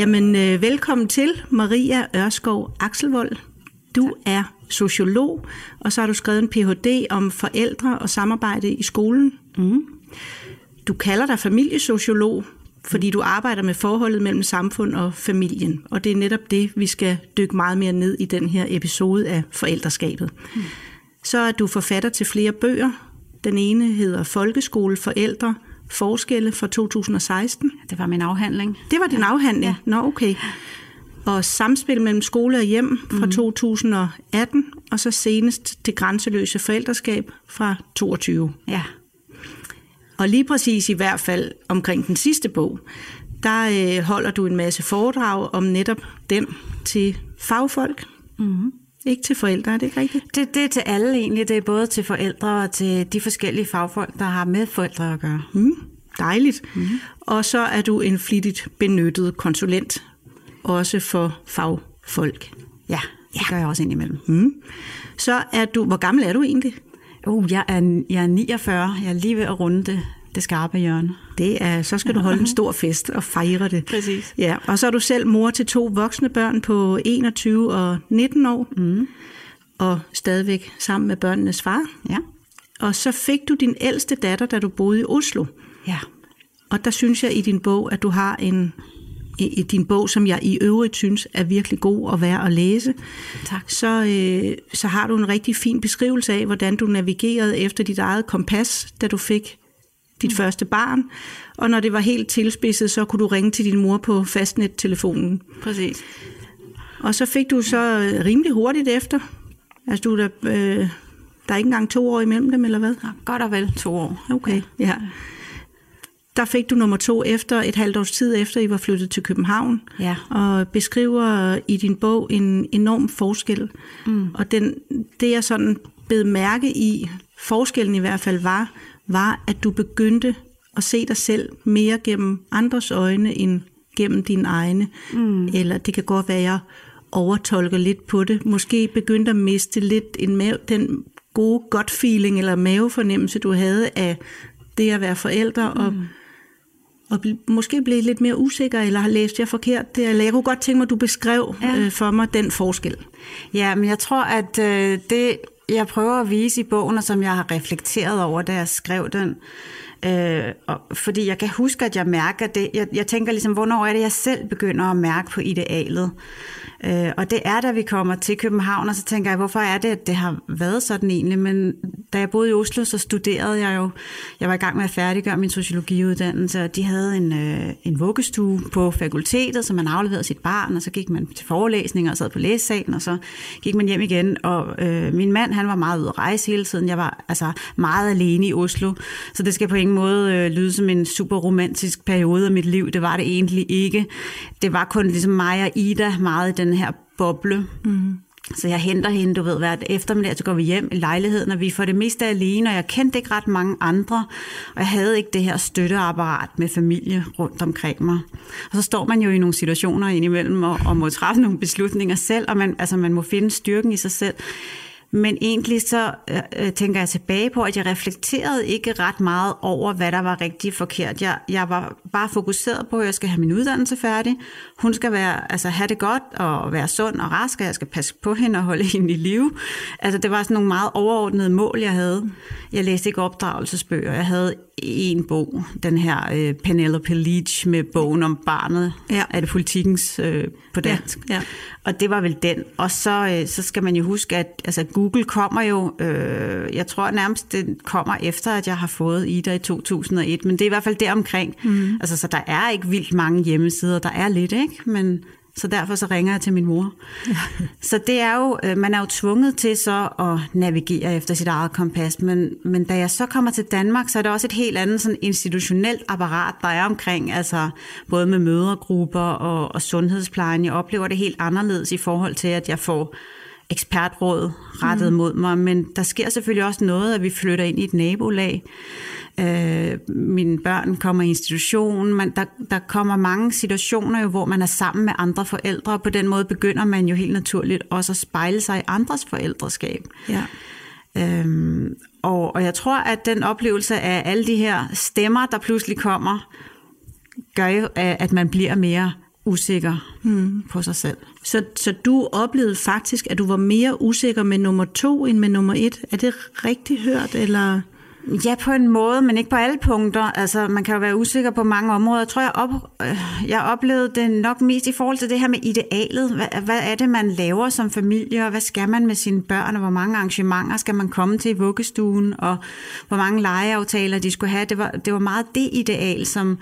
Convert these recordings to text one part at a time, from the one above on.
Jamen, øh, velkommen til Maria Ørskov Akselvold. Du er sociolog, og så har du skrevet en Ph.D. om forældre og samarbejde i skolen. Mm. Du kalder dig familiesociolog, fordi du arbejder med forholdet mellem samfund og familien. Og det er netop det, vi skal dykke meget mere ned i den her episode af forældreskabet. Mm. Så er du forfatter til flere bøger. Den ene hedder Folkeskole, Forældre, Forskelle fra 2016. Det var min afhandling. Det var din ja. afhandling? Ja. Nå, okay. Og Samspil mellem skole og hjem fra mm. 2018, og så senest Det grænseløse forældreskab fra 22. Ja. Og lige præcis i hvert fald omkring den sidste bog, der øh, holder du en masse foredrag om netop den til fagfolk. Mm. Ikke til forældre, er det ikke rigtigt? Det, det er til alle egentlig. Det er både til forældre og til de forskellige fagfolk, der har med forældre at gøre. Mm, dejligt. Mm. Og så er du en flittigt benyttet konsulent, også for fagfolk. Ja, det gør jeg også indimellem. Mm. Så er du, hvor gammel er du egentlig? Uh, jeg, er, jeg er 49. Jeg er lige ved at runde det, det skarpe hjørne. Det er, så skal du holde en stor fest og fejre det. Præcis. Ja, og så er du selv mor til to voksne børn på 21 og 19 år. Mm. Og stadigvæk sammen med børnenes far. Ja. Og så fik du din ældste datter, da du boede i Oslo. Ja. Og der synes jeg i din bog, at du har en i din bog, som jeg i øvrigt synes er virkelig god og værd at læse, tak. Så, øh, så har du en rigtig fin beskrivelse af, hvordan du navigerede efter dit eget kompas, da du fik dit mm. første barn. Og når det var helt tilspidset, så kunne du ringe til din mor på fastnet-telefonen. Præcis. Og så fik du så øh, rimelig hurtigt efter. Altså, du der, øh, der er ikke engang to år imellem dem, eller hvad? Ja, godt og vel to år. Okay, ja der fik du nummer to efter et halvt års tid efter, I var flyttet til København. Ja. Og beskriver i din bog en enorm forskel. Mm. Og den, det jeg sådan bed mærke i, forskellen i hvert fald var, var, at du begyndte at se dig selv mere gennem andres øjne end gennem dine egne. Mm. Eller det kan godt være, at jeg overtolker lidt på det. Måske begyndte at miste lidt en mave, den gode godt feeling eller mavefornemmelse, du havde af det at være forældre, mm. og og måske blive lidt mere usikker, eller har læst jeg forkert det, eller jeg kunne godt tænke mig, at du beskrev ja. øh, for mig den forskel. Ja, men jeg tror, at øh, det, jeg prøver at vise i bogen, og som jeg har reflekteret over, da jeg skrev den, øh, og, fordi jeg kan huske, at jeg mærker det, jeg, jeg tænker ligesom, hvornår er det, jeg selv begynder at mærke på idealet? Øh, og det er, da vi kommer til København, og så tænker jeg, hvorfor er det, at det har været sådan egentlig? Men da jeg boede i Oslo, så studerede jeg jo, jeg var i gang med at færdiggøre min sociologiuddannelse, og de havde en, øh, en vuggestue på fakultetet, så man afleverede sit barn, og så gik man til forelæsninger og sad på læsesalen, og så gik man hjem igen. Og øh, min mand, han var meget ude at rejse hele tiden. Jeg var altså meget alene i Oslo, så det skal på ingen måde øh, lyde som en super romantisk periode af mit liv. Det var det egentlig ikke. Det var kun ligesom mig og Ida meget i den her boble. Mm. Så jeg henter hende, du ved, hver eftermiddag, så går vi hjem i lejligheden, og vi får det meste alene, og jeg kendte ikke ret mange andre, og jeg havde ikke det her støtteapparat med familie rundt omkring mig. Og så står man jo i nogle situationer indimellem, og, og må træffe nogle beslutninger selv, og man, altså, man må finde styrken i sig selv. Men egentlig så øh, øh tænker jeg tilbage på, at jeg reflekterede ikke ret meget over, hvad der var rigtig forkert. Jeg, jeg var bare fokuseret på, at jeg skal have min uddannelse færdig. Hun skal være, altså, have det godt og være sund og rask, og jeg skal passe på hende og holde hende i live. Altså, det var sådan nogle meget overordnede mål, jeg havde. Jeg læste ikke opdragelsesbøger. Jeg havde en bog, den her øh, Penelope Leach med bogen om barnet, ja. er det politikens øh, på dansk. Ja, ja. Og det var vel den. Og så, øh, så skal man jo huske, at altså, Google kommer jo, øh, jeg tror nærmest, det kommer efter, at jeg har fået Ida i 2001, men det er i hvert fald deromkring. Mm. Altså, så der er ikke vildt mange hjemmesider. Der er lidt, ikke? Men så derfor så ringer jeg til min mor. så det er jo, øh, man er jo tvunget til så at navigere efter sit eget kompas, men, men da jeg så kommer til Danmark, så er det også et helt andet sådan institutionelt apparat, der er omkring, altså både med mødergrupper og, og sundhedsplejen. Jeg oplever det helt anderledes i forhold til, at jeg får ekspertråd rettet mm. mod mig, men der sker selvfølgelig også noget, at vi flytter ind i et nabolag. Øh, mine børn kommer i institution. Man, der, der kommer mange situationer, jo, hvor man er sammen med andre forældre, og på den måde begynder man jo helt naturligt også at spejle sig i andres forældreskab. Ja. Øhm, og, og jeg tror, at den oplevelse af alle de her stemmer, der pludselig kommer, gør jo, at man bliver mere usikker mm. på sig selv. Så, så du oplevede faktisk, at du var mere usikker med nummer to end med nummer et. Er det rigtigt hørt, eller... Ja, på en måde, men ikke på alle punkter. Altså, man kan jo være usikker på mange områder. Jeg tror, jeg, op, øh, jeg oplevede det nok mest i forhold til det her med idealet. Hvad, hvad er det, man laver som familie, og hvad skal man med sine børn, og hvor mange arrangementer skal man komme til i vuggestuen, og hvor mange legeaftaler de skulle have. Det var, det var meget det ideal, som... Mm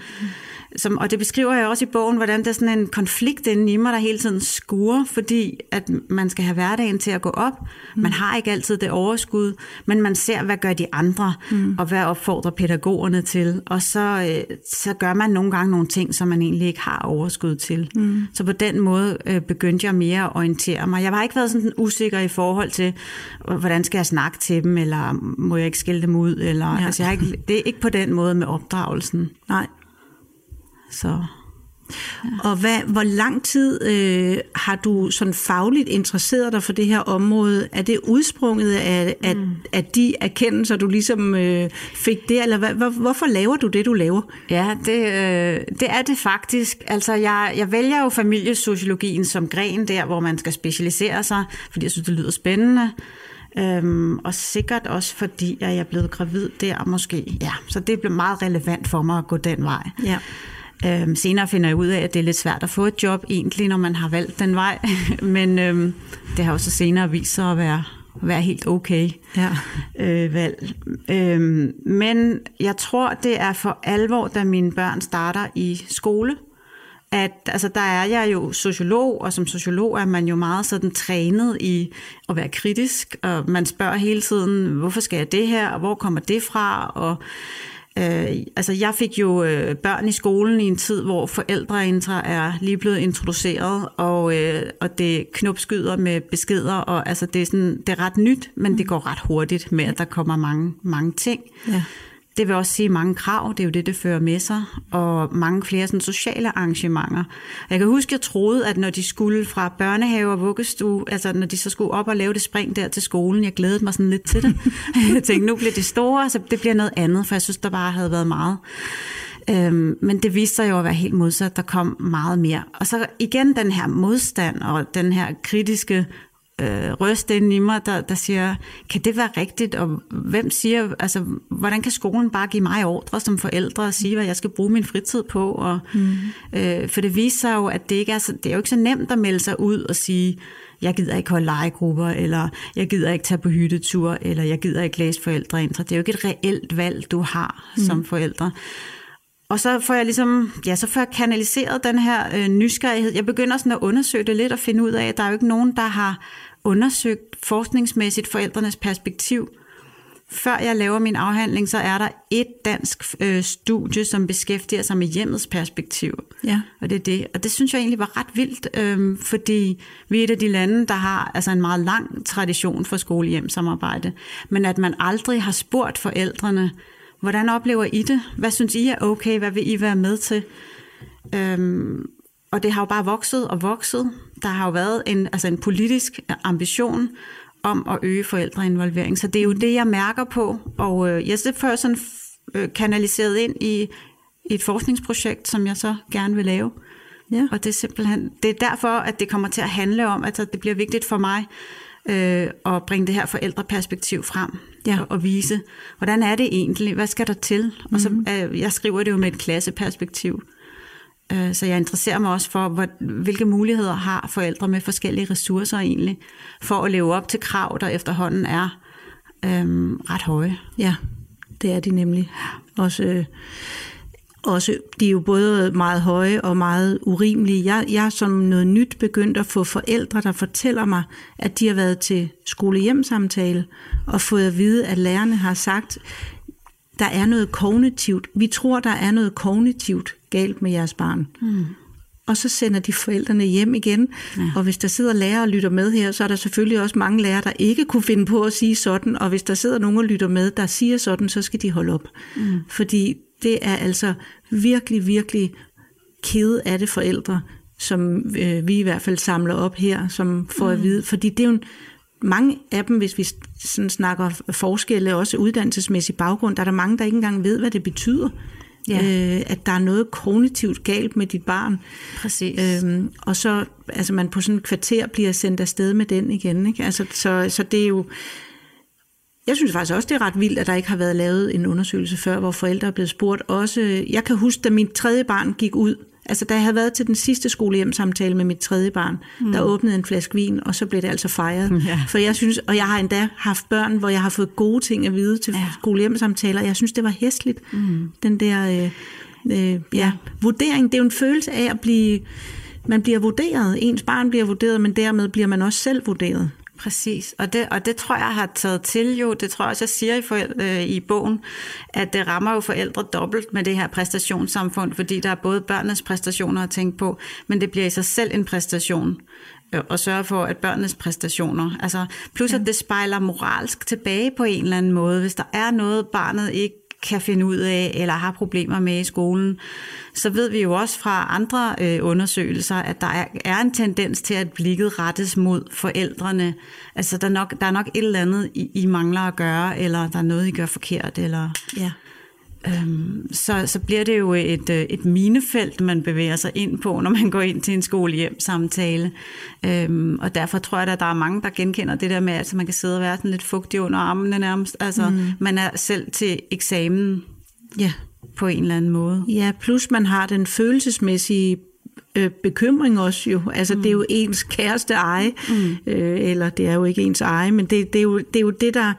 som, og det beskriver jeg også i bogen, hvordan der er sådan en konflikt inde i mig, der hele tiden skuer, fordi at man skal have hverdagen til at gå op. Mm. Man har ikke altid det overskud, men man ser, hvad gør de andre, mm. og hvad opfordrer pædagogerne til. Og så, øh, så gør man nogle gange nogle ting, som man egentlig ikke har overskud til. Mm. Så på den måde øh, begyndte jeg mere at orientere mig. Jeg har ikke været sådan usikker i forhold til, hvordan skal jeg snakke til dem, eller må jeg ikke skille dem ud, eller, ja. altså, jeg har ikke, det er ikke på den måde med opdragelsen. Nej. Så, ja. Og hvad, hvor lang tid øh, har du sådan fagligt interesseret dig for det her område? Er det udsprunget af, af, mm. af de erkendelser, du ligesom øh, fik der, eller hvad, hvor, hvorfor laver du det, du laver? Ja, det, øh, det er det faktisk. Altså, jeg, jeg vælger jo familiesociologien som gren der, hvor man skal specialisere sig, fordi jeg synes, det lyder spændende. Øhm, og sikkert også fordi, at jeg er blevet gravid der måske. Ja, så det blev meget relevant for mig at gå den vej. Ja. Øhm, senere finder jeg ud af, at det er lidt svært at få et job egentlig, når man har valgt den vej. Men øhm, det har også senere vist sig at være, være helt okay ja. øh, valg. Øhm, men jeg tror, det er for alvor, da mine børn starter i skole, at altså, der er jeg jo sociolog, og som sociolog er man jo meget sådan trænet i at være kritisk, og man spørger hele tiden, hvorfor skal jeg det her, og hvor kommer det fra, og Øh, altså jeg fik jo øh, børn i skolen i en tid, hvor forældreintra er lige blevet introduceret, og, øh, og det knopskyder med beskeder, og altså det er, sådan, det er ret nyt, men det går ret hurtigt med, at der kommer mange, mange ting. Ja. Det vil også sige mange krav, det er jo det, det fører med sig, og mange flere sådan, sociale arrangementer. Jeg kan huske, jeg troede, at når de skulle fra børnehave og vuggestue, altså når de så skulle op og lave det spring der til skolen, jeg glædede mig sådan lidt til det. jeg tænkte, nu bliver det store, så det bliver noget andet, for jeg synes, der bare havde været meget. Øhm, men det viste sig jo at være helt modsat. Der kom meget mere. Og så igen den her modstand og den her kritiske øh, røst ind i mig, der, der siger, kan det være rigtigt, og hvem siger, altså, hvordan kan skolen bare give mig ordre som forældre og sige, hvad jeg skal bruge min fritid på? Og, mm. øh, for det viser sig jo, at det, ikke er så, det er jo ikke så nemt at melde sig ud og sige, jeg gider ikke holde legegrupper, eller jeg gider ikke tage på hyttetur, eller jeg gider ikke læse forældreintra. Det er jo ikke et reelt valg, du har mm. som forældre. Og så får jeg ligesom, ja, så får jeg kanaliseret den her øh, nysgerrighed. Jeg begynder sådan at undersøge det lidt og finde ud af, at der er jo ikke nogen, der har undersøgt forskningsmæssigt forældrenes perspektiv. Før jeg laver min afhandling, så er der et dansk øh, studie, som beskæftiger sig med hjemmets perspektiv. Ja. Og det er det. Og det synes jeg egentlig var ret vildt, øh, fordi vi er et af de lande, der har altså en meget lang tradition for skolehjemsamarbejde. Men at man aldrig har spurgt forældrene, hvordan oplever I det? Hvad synes I er okay? Hvad vil I være med til? Øhm, og det har jo bare vokset og vokset. Der har jo været en, altså en politisk ambition om at øge forældreinvolvering. Så det er jo det, jeg mærker på. Og øh, jeg får sådan øh, kanaliseret ind i, et forskningsprojekt, som jeg så gerne vil lave. Ja. Og det er simpelthen det er derfor, at det kommer til at handle om, at det bliver vigtigt for mig øh, at bringe det her forældreperspektiv frem ja. og, og vise, hvordan er det egentlig, hvad skal der til? Mm-hmm. Og så, øh, jeg skriver det jo med et klasseperspektiv. Øh, så jeg interesserer mig også for, hvilke muligheder har forældre med forskellige ressourcer egentlig, for at leve op til krav, der efterhånden er øhm, ret høje. Ja, det er de nemlig. Også, øh, også, de er jo både meget høje og meget urimelige. Jeg, jeg er som noget nyt begyndt at få forældre, der fortæller mig, at de har været til skolehjemsamtale og fået at vide, at lærerne har sagt, der er noget kognitivt. Vi tror, der er noget kognitivt galt med jeres barn. Mm. Og så sender de forældrene hjem igen. Ja. Og hvis der sidder lærere og lytter med her, så er der selvfølgelig også mange lærere, der ikke kunne finde på at sige sådan. Og hvis der sidder nogen og lytter med, der siger sådan, så skal de holde op. Mm. Fordi det er altså virkelig, virkelig kede af det forældre, som øh, vi i hvert fald samler op her, som får mm. at vide. Fordi det er jo en, mange af dem, hvis vi sådan snakker forskelle, også uddannelsesmæssig baggrund, der er der mange, der ikke engang ved, hvad det betyder. Ja. Øh, at der er noget kognitivt galt med dit barn. Præcis. Øhm, og så, altså man på sådan et kvarter bliver sendt afsted med den igen. Ikke? Altså, så, så det er jo, jeg synes faktisk også, det er ret vildt, at der ikke har været lavet en undersøgelse før, hvor forældre er blevet spurgt. Også, jeg kan huske, da mit tredje barn gik ud, altså da jeg havde været til den sidste skolehjemsamtale med mit tredje barn, mm. der åbnede en flaske vin, og så blev det altså fejret. Ja. For jeg synes, og jeg har endda haft børn, hvor jeg har fået gode ting at vide til ja. skolehjemsamtaler. Jeg synes, det var hæstligt, mm. den der øh, øh, ja, vurdering. Det er jo en følelse af at blive, man bliver vurderet. Ens barn bliver vurderet, men dermed bliver man også selv vurderet. Præcis, og det, og det tror jeg har taget til jo, det tror jeg også, jeg siger i, forældre, øh, i bogen, at det rammer jo forældre dobbelt med det her præstationssamfund, fordi der er både børnenes præstationer at tænke på, men det bliver i sig selv en præstation øh, og sørge for, at børnenes præstationer, altså plus at det spejler moralsk tilbage på en eller anden måde, hvis der er noget, barnet ikke kan finde ud af, eller har problemer med i skolen, så ved vi jo også fra andre øh, undersøgelser, at der er, er en tendens til, at blikket rettes mod forældrene. Altså, der er nok, der er nok et eller andet, I, I mangler at gøre, eller der er noget, I gør forkert, eller... Ja. Øhm, så, så bliver det jo et, øh, et minefelt, man bevæger sig ind på, når man går ind til en skolehjem-samtale. Øhm, og derfor tror jeg, at der er mange, der genkender det der med, at man kan sidde og være sådan lidt fugtig under armene nærmest. Altså, mm. man er selv til eksamen ja. på en eller anden måde. Ja, plus man har den følelsesmæssige øh, bekymring også jo. Altså mm. det er jo ens kæreste eje, mm. øh, eller det er jo ikke ens eje, men det, det, er jo, det er jo det, der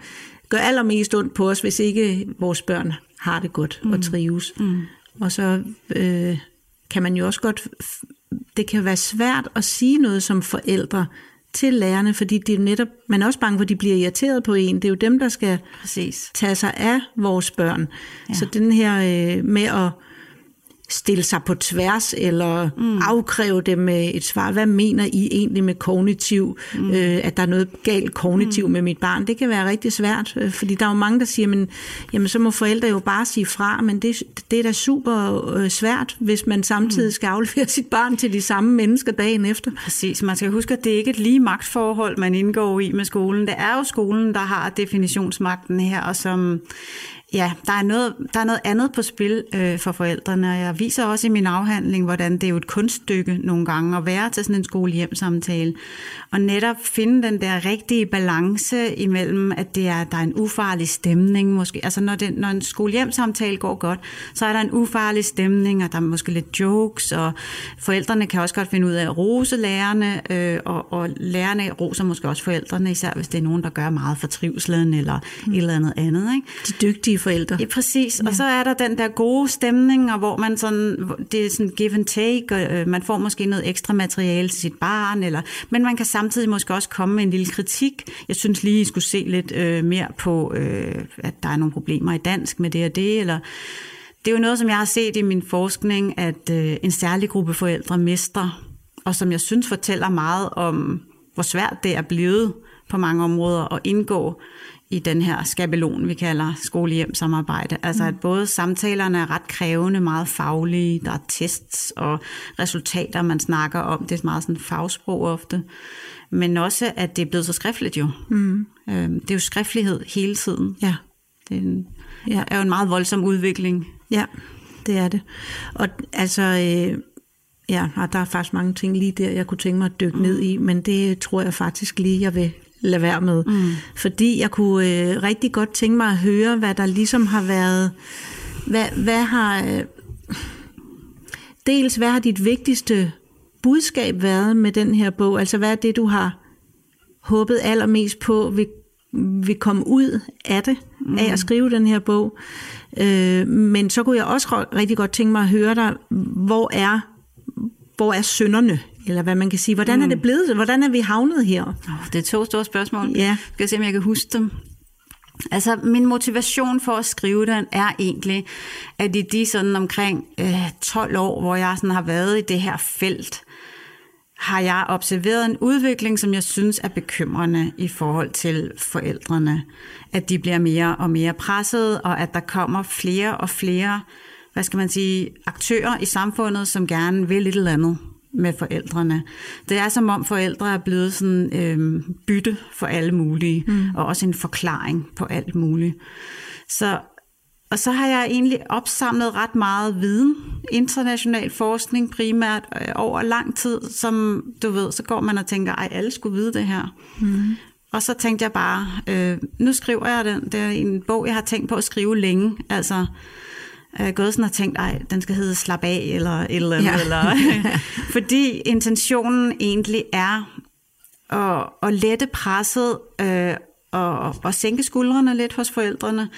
gør allermest ondt på os, hvis ikke vores børn har det godt mm. og trives. Mm. Og så øh, kan man jo også godt, det kan være svært at sige noget som forældre til lærerne, fordi det er netop, man er også bange for, at de bliver irriteret på en. Det er jo dem, der skal Præcis. tage sig af vores børn. Ja. Så den her øh, med at stille sig på tværs, eller mm. afkræve dem med et svar. Hvad mener I egentlig med kognitiv? Mm. Øh, at der er noget galt kognitiv mm. med mit barn? Det kan være rigtig svært, øh, fordi der er jo mange, der siger, men, jamen, så må forældre jo bare sige fra, men det, det er da super øh, svært, hvis man samtidig mm. skal aflevere sit barn til de samme mennesker dagen efter. Præcis, man skal huske, at det ikke er et lige magtforhold, man indgår i med skolen. Det er jo skolen, der har definitionsmagten her, og som Ja, der er noget, der er noget andet på spil øh, for forældrene, og jeg viser også i min afhandling, hvordan det er jo et kunststykke nogle gange at være til sådan en skolehjemsamtale, og netop finde den der rigtige balance imellem, at det er, der er en ufarlig stemning måske. Altså når, det, når en skolehjemsamtale går godt, så er der en ufarlig stemning, og der er måske lidt jokes, og forældrene kan også godt finde ud af at rose lærerne, øh, og, og lærerne roser måske også forældrene, især hvis det er nogen, der gør meget for trivselen eller mm. et eller andet andet. Ikke? De dygtige forældre. Ja, præcis. Ja. Og så er der den der gode stemning, og hvor man sådan, det er sådan give and take, og øh, man får måske noget ekstra materiale til sit barn, eller, men man kan samtidig måske også komme med en lille kritik. Jeg synes lige, I skulle se lidt øh, mere på, øh, at der er nogle problemer i dansk med det og det, eller det er jo noget, som jeg har set i min forskning, at øh, en særlig gruppe forældre mister, og som jeg synes fortæller meget om, hvor svært det er blevet på mange områder at indgå i den her skabelon, vi kalder skolehjem-samarbejde. Altså at både samtalerne er ret krævende, meget faglige, der er tests og resultater, man snakker om. Det er meget sådan fagsprog ofte. Men også, at det er blevet så skriftligt jo. Mm. Øhm, det er jo skriftlighed hele tiden. Ja. Det er, en, ja. er jo en meget voldsom udvikling. Ja, det er det. Og altså... Øh Ja, og der er faktisk mange ting lige der, jeg kunne tænke mig at dykke mm. ned i, men det tror jeg faktisk lige, jeg vil lade være med. Mm. Fordi jeg kunne øh, rigtig godt tænke mig at høre, hvad der ligesom har været... Hvad, hvad har... Øh, dels, hvad har dit vigtigste budskab været med den her bog? Altså, hvad er det, du har håbet allermest på vil, vil komme ud af det? af at skrive den her bog. Øh, men så kunne jeg også rigtig godt tænke mig at høre dig, hvor er, hvor er sønderne? Eller hvad man kan sige. Hvordan er det blevet? Hvordan er vi havnet her? Oh, det er to store spørgsmål. Ja. Skal jeg se, om jeg kan huske dem. Altså, min motivation for at skrive den er egentlig, at i de sådan omkring øh, 12 år, hvor jeg sådan har været i det her felt, har jeg observeret en udvikling, som jeg synes er bekymrende i forhold til forældrene. At de bliver mere og mere presset, og at der kommer flere og flere, hvad skal man sige, aktører i samfundet, som gerne vil et eller andet med forældrene. Det er som om forældre er blevet sådan øh, bytte for alle mulige, mm. og også en forklaring på alt muligt. Så, og så har jeg egentlig opsamlet ret meget viden, international forskning primært, øh, over lang tid, som du ved, så går man og tænker, ej, alle skulle vide det her. Mm. Og så tænkte jeg bare, øh, nu skriver jeg den. Det er en bog, jeg har tænkt på at skrive længe. Altså, jeg er gået sådan og tænkt, ej, den skal hedde Slap af, eller et eller andet. Ja. Eller, fordi intentionen egentlig er at, at lette presset øh, og, og sænke skuldrene lidt hos forældrene,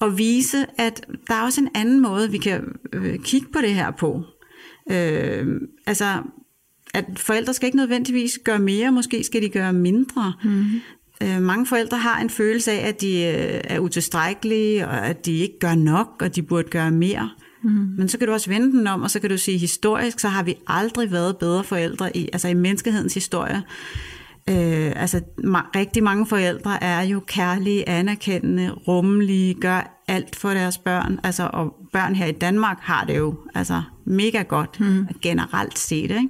og vise, at der er også en anden måde, vi kan øh, kigge på det her på. Øh, altså, at forældre skal ikke nødvendigvis gøre mere, måske skal de gøre mindre. Mm-hmm. Øh, mange forældre har en følelse af, at de øh, er utilstrækkelige, og at de ikke gør nok, og de burde gøre mere. Mm. Men så kan du også vende den om, og så kan du sige, historisk, så har vi aldrig været bedre forældre i, altså i menneskehedens historie. Øh, altså ma- rigtig mange forældre er jo kærlige, anerkendende, rummelige, gør alt for deres børn. Altså, og børn her i Danmark har det jo altså mega godt, mm. generelt set, ikke?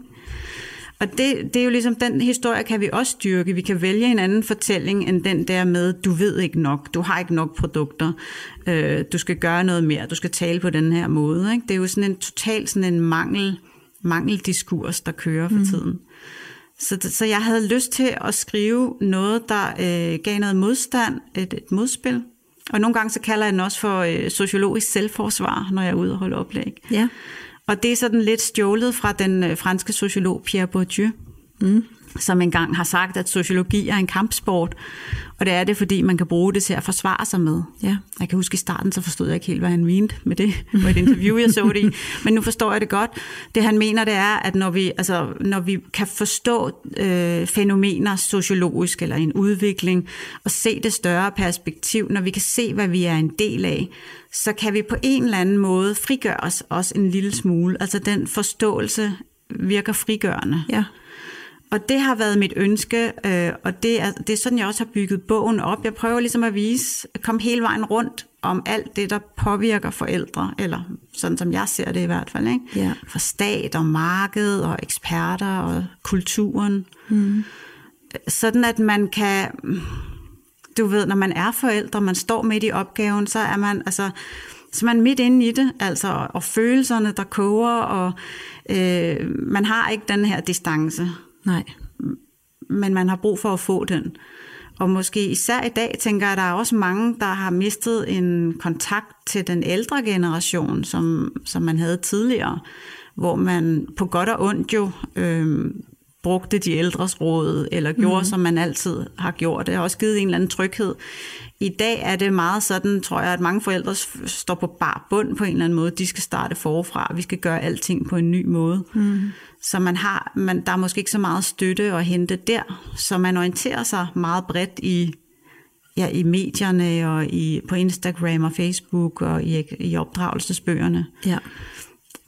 Og det, det er jo ligesom, den historie kan vi også styrke. Vi kan vælge en anden fortælling end den der med, du ved ikke nok, du har ikke nok produkter, øh, du skal gøre noget mere, du skal tale på den her måde. Ikke? Det er jo sådan en total sådan en mangel, mangeldiskurs, der kører for mm. tiden. Så, så jeg havde lyst til at skrive noget, der øh, gav noget modstand, et, et modspil. Og nogle gange så kalder jeg den også for øh, sociologisk selvforsvar, når jeg er ude og holde oplæg. Ja. Og det er sådan lidt stjålet fra den øh, franske sociolog Pierre Bourdieu, mm som engang har sagt, at sociologi er en kampsport, og det er det, fordi man kan bruge det til at forsvare sig med. Ja. Jeg kan huske i starten, så forstod jeg ikke helt, hvad han mente med det, på et interview, jeg så det i, men nu forstår jeg det godt. Det han mener, det er, at når vi, altså, når vi kan forstå øh, fænomener sociologisk, eller en udvikling, og se det større perspektiv, når vi kan se, hvad vi er en del af, så kan vi på en eller anden måde frigøre os også en lille smule. Altså den forståelse virker frigørende. Ja. Og det har været mit ønske, øh, og det er, det er sådan, jeg også har bygget bogen op. Jeg prøver ligesom at vise, komme hele vejen rundt om alt det, der påvirker forældre, eller sådan som jeg ser det i hvert fald. Ikke? Ja. For stat og marked og eksperter og kulturen. Mm. Sådan at man kan, du ved, når man er forældre, man står midt i opgaven, så er man altså så man midt inde i det, altså, og følelserne, der koger, og øh, man har ikke den her distance. Nej. Men man har brug for at få den. Og måske især i dag, tænker jeg, at der er også mange, der har mistet en kontakt til den ældre generation, som, som man havde tidligere, hvor man på godt og ondt jo øh, brugte de ældres råd, eller gjorde, mm. som man altid har gjort. Det har også givet en eller anden tryghed. I dag er det meget sådan, tror jeg, at mange forældre står på bar bund på en eller anden måde. De skal starte forfra. Vi skal gøre alting på en ny måde. Mm. Så man har, man, der er måske ikke så meget støtte at hente der, så man orienterer sig meget bredt i, ja, i medierne og i, på Instagram og Facebook og i, i opdragelsesbøgerne. Ja.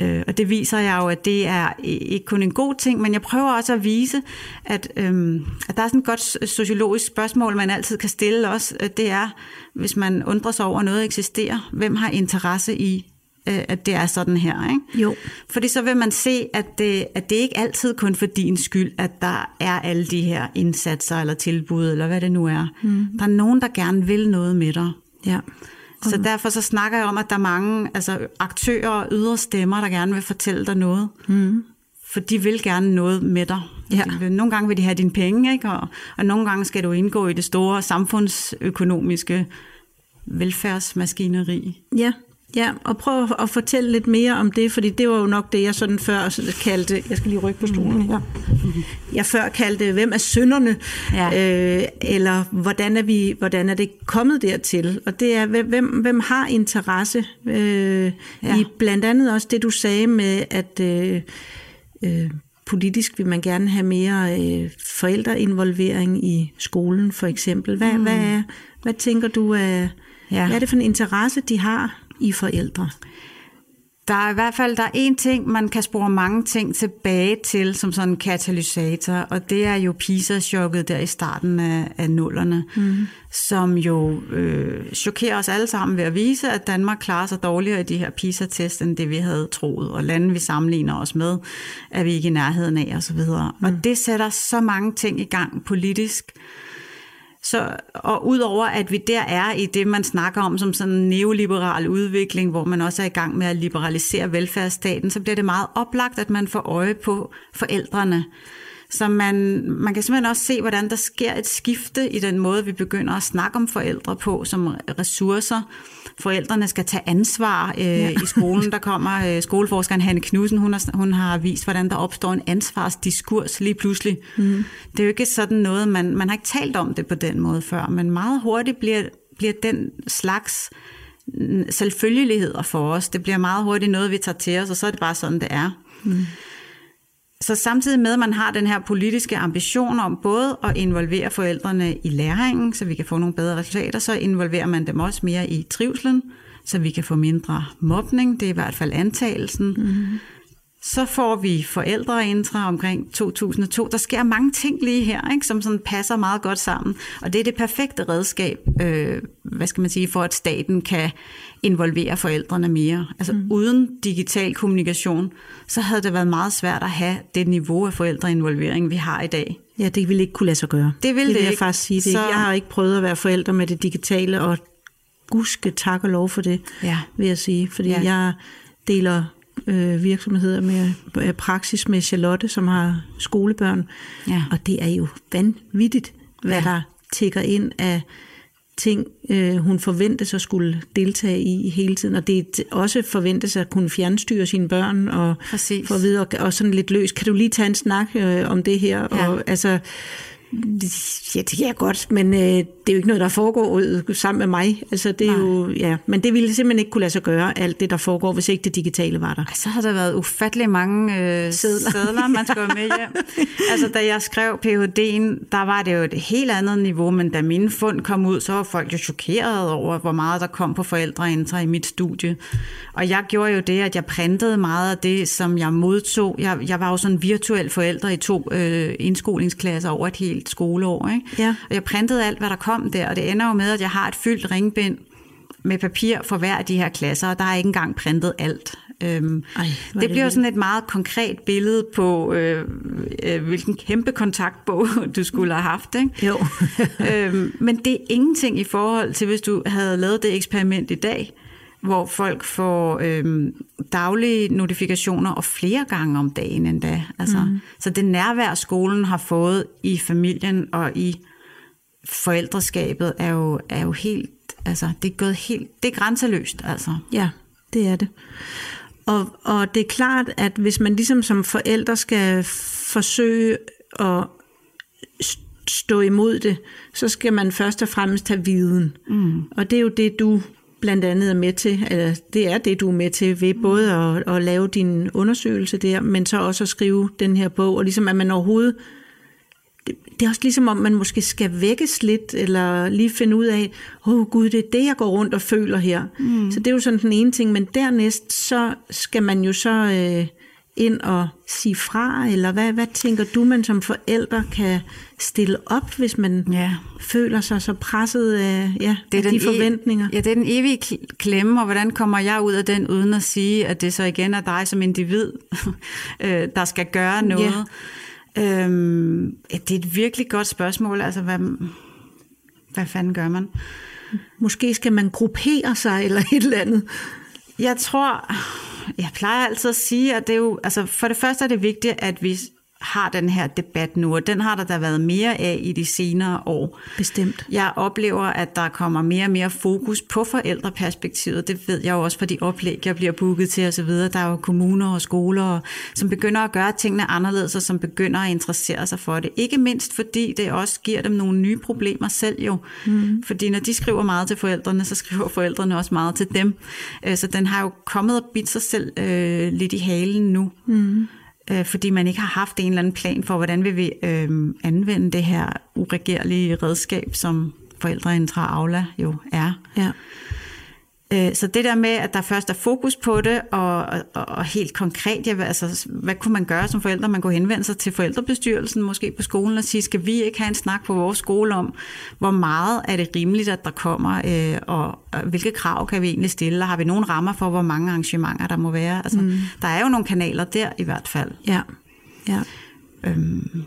Øh, og det viser jeg jo, at det er ikke kun en god ting, men jeg prøver også at vise, at, øhm, at der er sådan et godt sociologisk spørgsmål, man altid kan stille også. Det er, hvis man undrer sig over, at noget eksisterer, hvem har interesse i, øh, at det er sådan her. Ikke? Jo. Fordi så vil man se, at det, at det ikke altid kun for din skyld, at der er alle de her indsatser eller tilbud, eller hvad det nu er. Mm. Der er nogen, der gerne vil noget med dig. Ja. Så derfor så snakker jeg om, at der er mange altså, aktører og ydre stemmer, der gerne vil fortælle dig noget. Mm. For de vil gerne noget med dig. Ja. Vil, nogle gange vil de have dine penge, ikke? Og, og nogle gange skal du indgå i det store samfundsøkonomiske velfærdsmaskineri. Ja, Ja, og prøv at fortælle lidt mere om det, fordi det var jo nok det, jeg sådan før kaldte, jeg skal lige rykke på stolen her, jeg før kaldte, hvem er synderne, ja. øh, eller hvordan er, vi, hvordan er det kommet dertil, og det er, hvem, hvem har interesse øh, ja. i blandt andet også det, du sagde med, at øh, øh, politisk vil man gerne have mere øh, forældreinvolvering i skolen, for eksempel. Hvad, mm. hvad, er, hvad tænker du, er, ja. hvad er det for en interesse, de har i forældre? Der er i hvert fald der er en ting, man kan spore mange ting tilbage til som sådan en katalysator, og det er jo PISA-chokket der i starten af, af nullerne, mm. som jo øh, chokerer os alle sammen ved at vise, at Danmark klarer sig dårligere i de her PISA-test, end det vi havde troet, og lande vi sammenligner os med, er vi ikke i nærheden af osv. Mm. Og det sætter så mange ting i gang politisk, så, og udover at vi der er i det, man snakker om som sådan en neoliberal udvikling, hvor man også er i gang med at liberalisere velfærdsstaten, så bliver det meget oplagt, at man får øje på forældrene. Så man, man kan simpelthen også se, hvordan der sker et skifte i den måde, vi begynder at snakke om forældre på som ressourcer. Forældrene skal tage ansvar øh, ja. i skolen. Der kommer øh, skoleforskeren Hanne Knudsen, hun har, hun har vist, hvordan der opstår en ansvarsdiskurs lige pludselig. Mm. Det er jo ikke sådan noget, man, man har ikke talt om det på den måde før, men meget hurtigt bliver, bliver den slags selvfølgeligheder for os. Det bliver meget hurtigt noget, vi tager til os, og så er det bare sådan, det er. Mm. Så samtidig med, at man har den her politiske ambition om både at involvere forældrene i læringen, så vi kan få nogle bedre resultater, så involverer man dem også mere i trivselen, så vi kan få mindre mobning, det er i hvert fald antagelsen. Mm-hmm. Så får vi forældreintra omkring 2002. Der sker mange ting lige her, ikke, som sådan passer meget godt sammen. Og det er det perfekte redskab, øh, hvad skal man sige, for at staten kan involvere forældrene mere. Altså mm. uden digital kommunikation, så havde det været meget svært at have det niveau af forældreinvolvering, vi har i dag. Ja, det ville ikke kunne lade sig gøre. Det vil det, det vil jeg faktisk sige. Det. Så... Jeg har ikke prøvet at være forælder med det digitale, og guske tak og lov for det, ja. vil jeg sige. Fordi ja. jeg deler øh, virksomheder med øh, praksis med Charlotte, som har skolebørn. Ja. Og det er jo vanvittigt, hvad ja. der tigger ind af ting, øh, hun forventes at skulle deltage i hele tiden, og det er også forventes at kunne fjernstyre sine børn og Præcis. få videre, og sådan lidt løs. Kan du lige tage en snak øh, om det her? Ja. Og, altså, Ja, det kan jeg godt, men øh, det er jo ikke noget, der foregår sammen med mig. Altså, det er jo, ja, men det ville simpelthen ikke kunne lade sig gøre, alt det, der foregår, hvis ikke det digitale var der. Så har der været ufattelig mange øh, sædler. sædler, man skal med hjem. altså, da jeg skrev PhD'en, der var det jo et helt andet niveau, men da mine fund kom ud, så var folk jo chokeret over, hvor meget der kom på forældreintra i mit studie. Og jeg gjorde jo det, at jeg printede meget af det, som jeg modtog. Jeg, jeg var jo sådan virtuel forælder i to øh, indskolingsklasser over et helt skoleår. Ikke? Ja. Og jeg printede alt, hvad der kom der, og det ender jo med, at jeg har et fyldt ringbind med papir for hver af de her klasser, og der er ikke engang printet alt. Øhm, Ej, det, det bliver jo sådan et meget konkret billede på, øh, øh, hvilken kæmpe kontaktbog du skulle have haft. Ikke? Jo. øhm, men det er ingenting i forhold til, hvis du havde lavet det eksperiment i dag, hvor folk får øh, daglige notifikationer og flere gange om dagen endda. Altså, mm. Så det nærvær, skolen har fået i familien og i forældreskabet, er jo, er jo helt, altså det er gået helt, det er grænseløst, altså. Ja, det er det. Og, og det er klart, at hvis man ligesom som forældre skal forsøge at stå imod det, så skal man først og fremmest have viden. Mm. Og det er jo det, du blandt andet er med til, eller det er det, du er med til, ved både at, at lave din undersøgelse der, men så også at skrive den her bog, og ligesom at man overhovedet, det, det er også ligesom om, man måske skal vækkes lidt, eller lige finde ud af, åh oh, gud, det er det, jeg går rundt og føler her. Mm. Så det er jo sådan den ene ting, men dernæst, så skal man jo så... Øh, ind og sige fra, eller hvad, hvad tænker du, man som forældre kan stille op, hvis man ja. føler sig så presset af, ja, det er af de forventninger? E- ja, det er den evige klemme, og hvordan kommer jeg ud af den, uden at sige, at det så igen er dig som individ, øh, der skal gøre noget? Ja. Øhm, det er et virkelig godt spørgsmål, altså hvad, hvad fanden gør man? Måske skal man gruppere sig, eller et eller andet. Jeg tror, jeg plejer altid at sige, at det er jo, altså for det første er det vigtigt, at vi har den her debat nu, og den har der da været mere af i de senere år. Bestemt. Jeg oplever, at der kommer mere og mere fokus på forældreperspektivet. Det ved jeg jo også fra de oplæg, jeg bliver booket til osv. Der er jo kommuner og skoler, som begynder at gøre tingene anderledes, og som begynder at interessere sig for det. Ikke mindst fordi det også giver dem nogle nye problemer selv jo. Mm. Fordi når de skriver meget til forældrene, så skriver forældrene også meget til dem. Øh, så den har jo kommet og bidt sig selv øh, lidt i halen nu. Mm øh, fordi man ikke har haft en eller anden plan for, hvordan vil vi øh, anvende det her uregerlige redskab, som forældreintra Aula jo er. Ja. Øh, så det der med, at der først er fokus på det, og, og, og helt konkret, ja, altså, hvad kunne man gøre som forældre? Man kunne henvende sig til forældrebestyrelsen, måske på skolen, og sige, skal vi ikke have en snak på vores skole om, hvor meget er det rimeligt, at der kommer, øh, og, og hvilke krav kan vi egentlig stille, og har vi nogle rammer for, hvor mange arrangementer der må være? Altså, mm. Der er jo nogle kanaler der i hvert fald. Ja, ja. Øhm,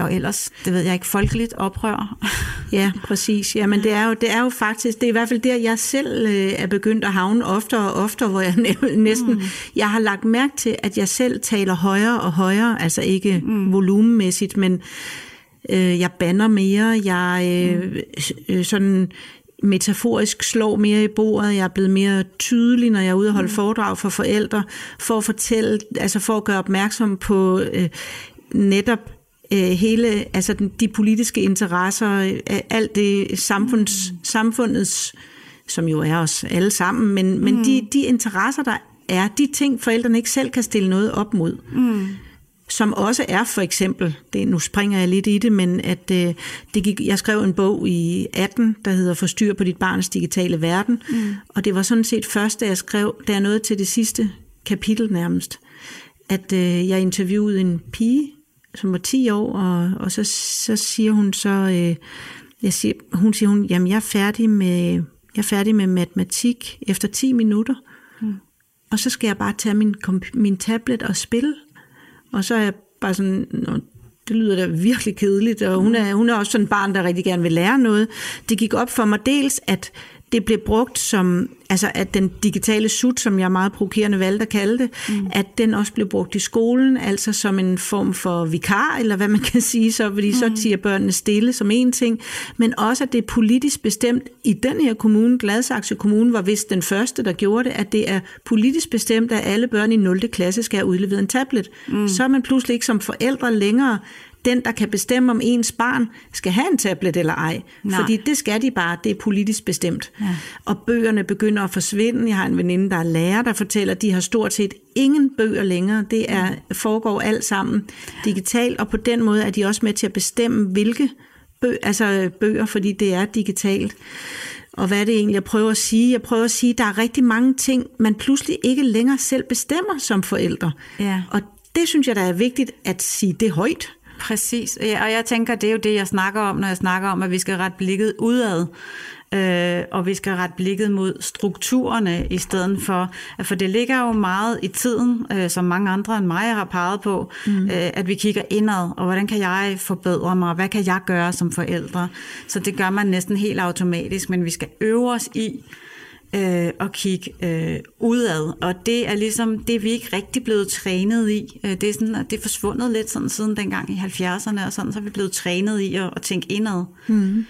og ellers, det ved jeg ikke, folkeligt oprør. ja, præcis. Jamen det er, jo, det er jo faktisk, det er i hvert fald der, jeg selv øh, er begyndt at havne oftere og oftere, hvor jeg næsten, mm. jeg har lagt mærke til, at jeg selv taler højere og højere, altså ikke mm. volumenmæssigt, men øh, jeg banner mere, jeg øh, mm. øh, sådan metaforisk slår mere i bordet, jeg er blevet mere tydelig, når jeg er ude og holde mm. foredrag for forældre, for at fortælle, altså for at gøre opmærksom på øh, netop hele, altså den, de politiske interesser, øh, alt det samfunds, mm. samfundets, som jo er os alle sammen, men, mm. men de, de interesser, der er, de ting, forældrene ikke selv kan stille noget op mod. Mm som også er for eksempel, det, nu springer jeg lidt i det, men at øh, det gik, jeg skrev en bog i 18, der hedder Forstyr på dit barns digitale verden, mm. og det var sådan set først, da jeg skrev, da jeg nåede til det sidste kapitel nærmest, at øh, jeg interviewede en pige, som var 10 år, og, og så, så siger hun så, øh, jeg siger, hun siger, hun, jamen jeg er færdig med, jeg er færdig med matematik efter 10 minutter, mm. og så skal jeg bare tage min, min tablet og spille, og så er jeg bare sådan, det lyder da virkelig kedeligt, og hun er, hun er også sådan en barn, der rigtig gerne vil lære noget. Det gik op for mig dels, at det blev brugt som, altså at den digitale sut, som jeg meget provokerende valgte at kalde det, mm. at den også blev brugt i skolen, altså som en form for vikar, eller hvad man kan sige så, fordi mm. så tiger børnene stille som en ting, men også at det er politisk bestemt i den her kommune, Gladsaxe Kommune var vist den første, der gjorde det, at det er politisk bestemt, at alle børn i 0. klasse skal have udleveret en tablet. Mm. Så er man pludselig ikke som forældre længere den, der kan bestemme, om ens barn skal have en tablet eller ej. Nej. Fordi det skal de bare, det er politisk bestemt. Ja. Og bøgerne begynder at forsvinde. Jeg har en veninde, der er lærer, der fortæller, at de har stort set ingen bøger længere. Det er, foregår alt sammen digitalt, og på den måde er de også med til at bestemme, hvilke bø, altså bøger, fordi det er digitalt. Og hvad er det egentlig, jeg prøver at sige? Jeg prøver at sige, at der er rigtig mange ting, man pludselig ikke længere selv bestemmer som forældre. Ja. Og det synes jeg, der er vigtigt at sige det højt. Præcis, ja, og jeg tænker, det er jo det, jeg snakker om, når jeg snakker om, at vi skal ret blikket udad, øh, og vi skal ret blikket mod strukturerne i stedet for, for det ligger jo meget i tiden, øh, som mange andre end mig har peget på, mm. øh, at vi kigger indad, og hvordan kan jeg forbedre mig, og hvad kan jeg gøre som forældre? Så det gør man næsten helt automatisk, men vi skal øve os i, øh, og kigge øh, udad. Og det er ligesom, det vi ikke rigtig blevet trænet i. Øh, det, er sådan, det er forsvundet lidt sådan siden dengang i 70'erne, og sådan, så er vi blevet trænet i at, at tænke indad. Mm.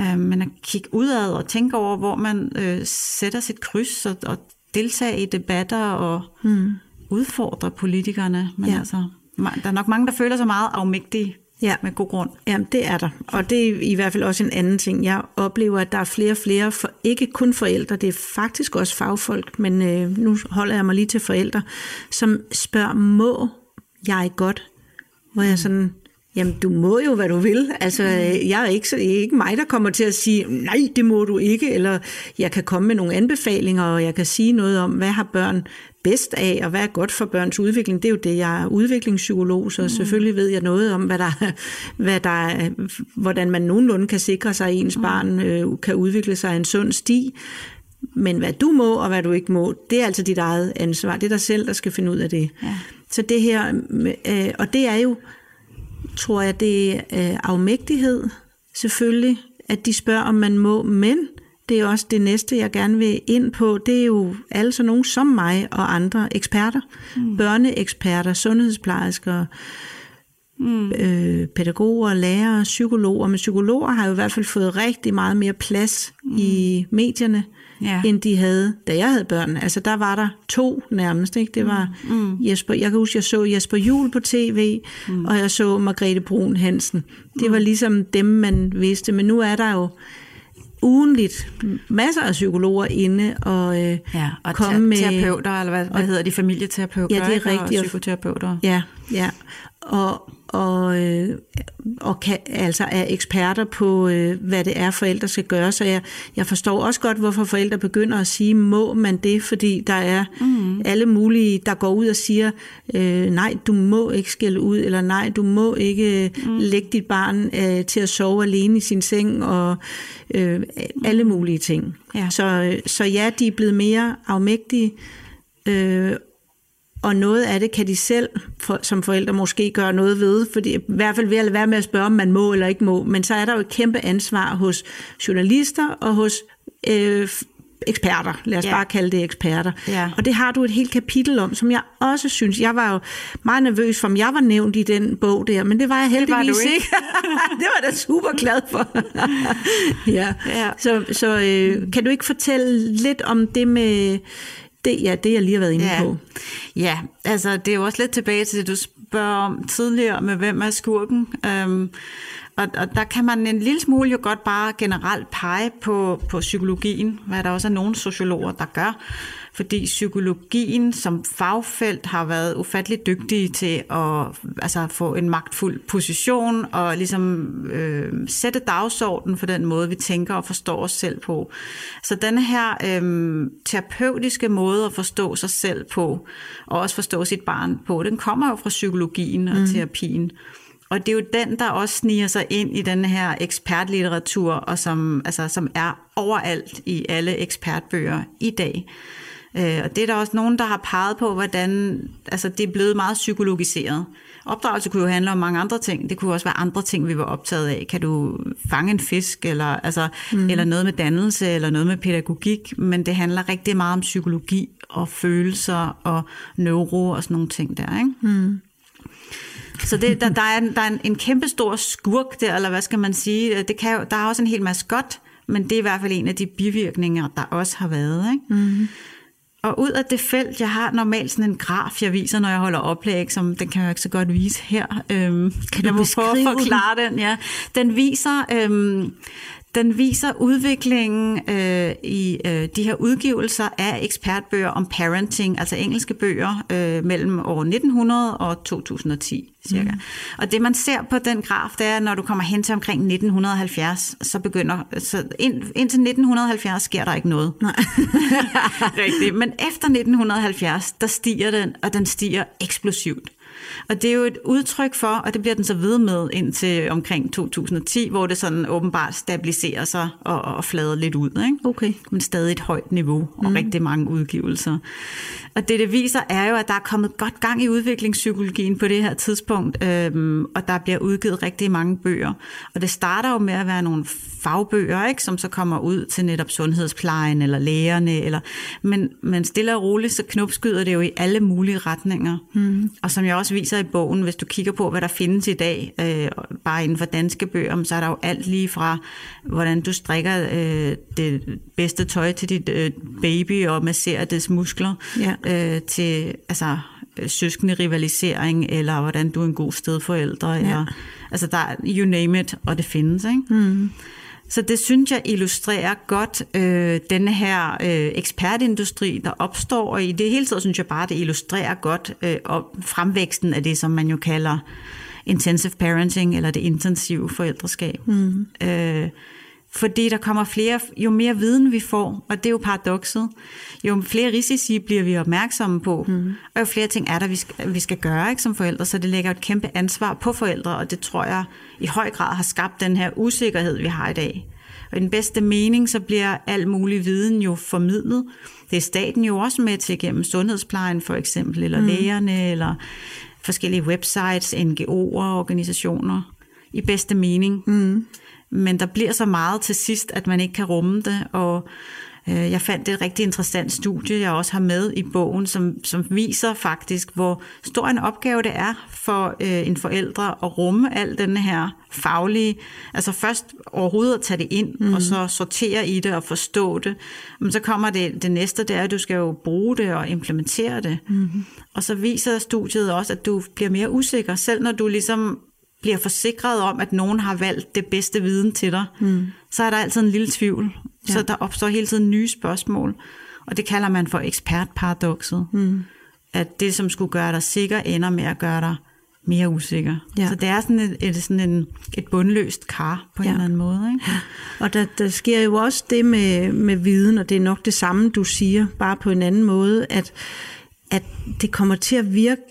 Øh, men at kigge udad og tænke over, hvor man øh, sætter sit kryds og, og deltage i debatter og mm. udfordre politikerne. Men ja. altså, der er nok mange, der føler sig meget afmægtige Ja. Med god grund. Jamen, det er der. Og det er i hvert fald også en anden ting. Jeg oplever, at der er flere og flere, for, ikke kun forældre, det er faktisk også fagfolk, men øh, nu holder jeg mig lige til forældre, som spørger, må jeg godt? Hvor jeg sådan, Jamen, du må jo, hvad du vil. Altså, jeg er ikke, så, det er ikke mig, der kommer til at sige, nej, det må du ikke, eller jeg kan komme med nogle anbefalinger, og jeg kan sige noget om, hvad har børn bedst af, og hvad er godt for børns udvikling. Det er jo det, jeg er udviklingspsykolog, så mm. selvfølgelig ved jeg noget om, hvad der, hvad der, hvordan man nogenlunde kan sikre sig, at ens mm. barn øh, kan udvikle sig en sund sti. Men hvad du må, og hvad du ikke må, det er altså dit eget ansvar. Det er dig selv, der skal finde ud af det. Ja. Så det her, øh, og det er jo, tror jeg, det er øh, afmægtighed, selvfølgelig, at de spørger, om man må, men det er også det næste, jeg gerne vil ind på. Det er jo alle sådan nogen som mig og andre eksperter. Mm. Børneeksperter, sundhedsplejersker, mm. øh, pædagoger, lærere, psykologer, men psykologer har jo i hvert fald fået rigtig meget mere plads mm. i medierne, ja. end de havde, da jeg havde børn. Altså der var der to nærmest, ikke? Det var mm. Jesper, jeg kan huske, jeg så Jesper Jul på tv, mm. og jeg så Margrethe Brun Hansen. Det var mm. ligesom dem, man vidste, men nu er der jo ugenligt masser af psykologer inde og, øh, ja, og komme med... terapeuter, eller hvad, hvad hedder de, familieterapeuter? Ja, det er rigtigt. Og psykoterapeuter. Ja, ja. Og, og, øh, og kan, altså er eksperter på, øh, hvad det er, forældre skal gøre. Så jeg, jeg forstår også godt, hvorfor forældre begynder at sige, må man det, fordi der er mm. alle mulige, der går ud og siger, øh, nej, du må ikke skælde ud, eller nej, du må ikke mm. lægge dit barn øh, til at sove alene i sin seng, og øh, alle mulige ting. Ja. Så, så ja, de er blevet mere afmægtige, øh, og noget af det kan de selv for, som forældre måske gøre noget ved, fordi i hvert fald ved at lade være med at spørge, om man må eller ikke må, men så er der jo et kæmpe ansvar hos journalister og hos øh, eksperter, lad os ja. bare kalde det eksperter. Ja. Og det har du et helt kapitel om, som jeg også synes, jeg var jo meget nervøs for, om jeg var nævnt i den bog der, men det var jeg heldigvis det var ikke. ikke. det var jeg da super glad for. ja. ja. Så, så øh, kan du ikke fortælle lidt om det med det, ja, det jeg lige har været inde ja. på. Ja, altså det er jo også lidt tilbage til det, du spørger om tidligere med, hvem er skurken. Øhm, og, og der kan man en lille smule jo godt bare generelt pege på, på psykologien, hvad der også er nogle sociologer, der gør fordi psykologien som fagfelt har været ufattelig dygtige til at altså, få en magtfuld position og ligesom øh, sætte dagsordenen for den måde, vi tænker og forstår os selv på. Så den her øh, terapeutiske måde at forstå sig selv på, og også forstå sit barn på, den kommer jo fra psykologien og mm. terapien. Og det er jo den, der også sniger sig ind i den her ekspertlitteratur, og som, altså, som er overalt i alle ekspertbøger i dag. Øh, og det er der også nogen, der har peget på, hvordan altså, det er blevet meget psykologiseret. Opdragelse kunne jo handle om mange andre ting. Det kunne også være andre ting, vi var optaget af. Kan du fange en fisk, eller, altså, mm. eller noget med dannelse, eller noget med pædagogik. Men det handler rigtig meget om psykologi og følelser og neuro og sådan nogle ting der. Ikke? Mm. Så det, der, der er, en, der er en, en kæmpe stor skurk der, eller hvad skal man sige. Det kan der er også en hel masse godt, men det er i hvert fald en af de bivirkninger, der også har været. Ikke? Mm. Og ud af det felt, jeg har normalt sådan en graf, jeg viser, når jeg holder oplæg, som den kan jeg ikke så godt vise her. Øhm, kan jeg må prøve at forklare den? Ja. Den viser øhm, den viser udviklingen øh, i øh, de her udgivelser af ekspertbøger om parenting, altså engelske bøger, øh, mellem år 1900 og 2010 cirka. Mm. Og det man ser på den graf, det er, når du kommer hen til omkring 1970, så begynder, så ind, indtil 1970 sker der ikke noget. Nej. Rigtigt. Men efter 1970, der stiger den, og den stiger eksplosivt. Og det er jo et udtryk for, og det bliver den så ved med indtil omkring 2010, hvor det sådan åbenbart stabiliserer sig og, og flader lidt ud. Ikke? Okay. Men stadig et højt niveau og mm. rigtig mange udgivelser. Og det, det viser, er jo, at der er kommet godt gang i udviklingspsykologien på det her tidspunkt, øhm, og der bliver udgivet rigtig mange bøger. Og det starter jo med at være nogle fagbøger, ikke, som så kommer ud til netop sundhedsplejen eller lægerne, eller, men, men stille og roligt, så knopskyder det jo i alle mulige retninger. Mm. Og som jeg også viser i bogen, hvis du kigger på, hvad der findes i dag, øh, bare inden for danske bøger, så er der jo alt lige fra, hvordan du strikker øh, det bedste tøj til dit øh, baby og masserer dets muskler, ja øh, til altså, søskende rivalisering, eller hvordan du er en god stedforælder, ja. eller, altså der er, you name it, og det findes, ikke? Mm. Så det synes jeg illustrerer godt øh, denne her øh, ekspertindustri, der opstår, og i det hele taget synes jeg bare, det illustrerer godt øh, og fremvæksten af det, som man jo kalder intensive parenting, eller det intensive forældreskab. Mm. Øh, fordi der kommer flere, jo mere viden vi får, og det er jo paradokset, jo flere risici bliver vi opmærksomme på, mm. og jo flere ting er der, vi skal, vi skal gøre ikke, som forældre, så det lægger et kæmpe ansvar på forældre, og det tror jeg i høj grad har skabt den her usikkerhed, vi har i dag. Og i den bedste mening, så bliver al mulig viden jo formidlet. Det er staten jo også med til gennem sundhedsplejen for eksempel, eller mm. lægerne, eller forskellige websites, NGO'er, organisationer, i bedste mening. Mm men der bliver så meget til sidst, at man ikke kan rumme det, og Øh, jeg fandt et rigtig interessant studie, jeg også har med i bogen, som, som viser faktisk, hvor stor en opgave det er for øh, en forældre at rumme al den her faglige, altså først overhovedet at tage det ind, mm. og så sortere i det og forstå det. Men så kommer det, det næste, det er, at du skal jo bruge det og implementere det. Mm. Og så viser studiet også, at du bliver mere usikker, selv når du ligesom bliver forsikret om, at nogen har valgt det bedste viden til dig, mm. så er der altid en lille tvivl. Ja. Så der opstår hele tiden nye spørgsmål. Og det kalder man for ekspertparadokset. Mm. At det, som skulle gøre dig sikker, ender med at gøre dig mere usikker. Ja. Så det er sådan et, et, sådan en, et bundløst kar på ja. en eller anden måde. Ikke? Ja. Og der, der sker jo også det med, med viden, og det er nok det samme, du siger, bare på en anden måde, at, at det kommer til at virke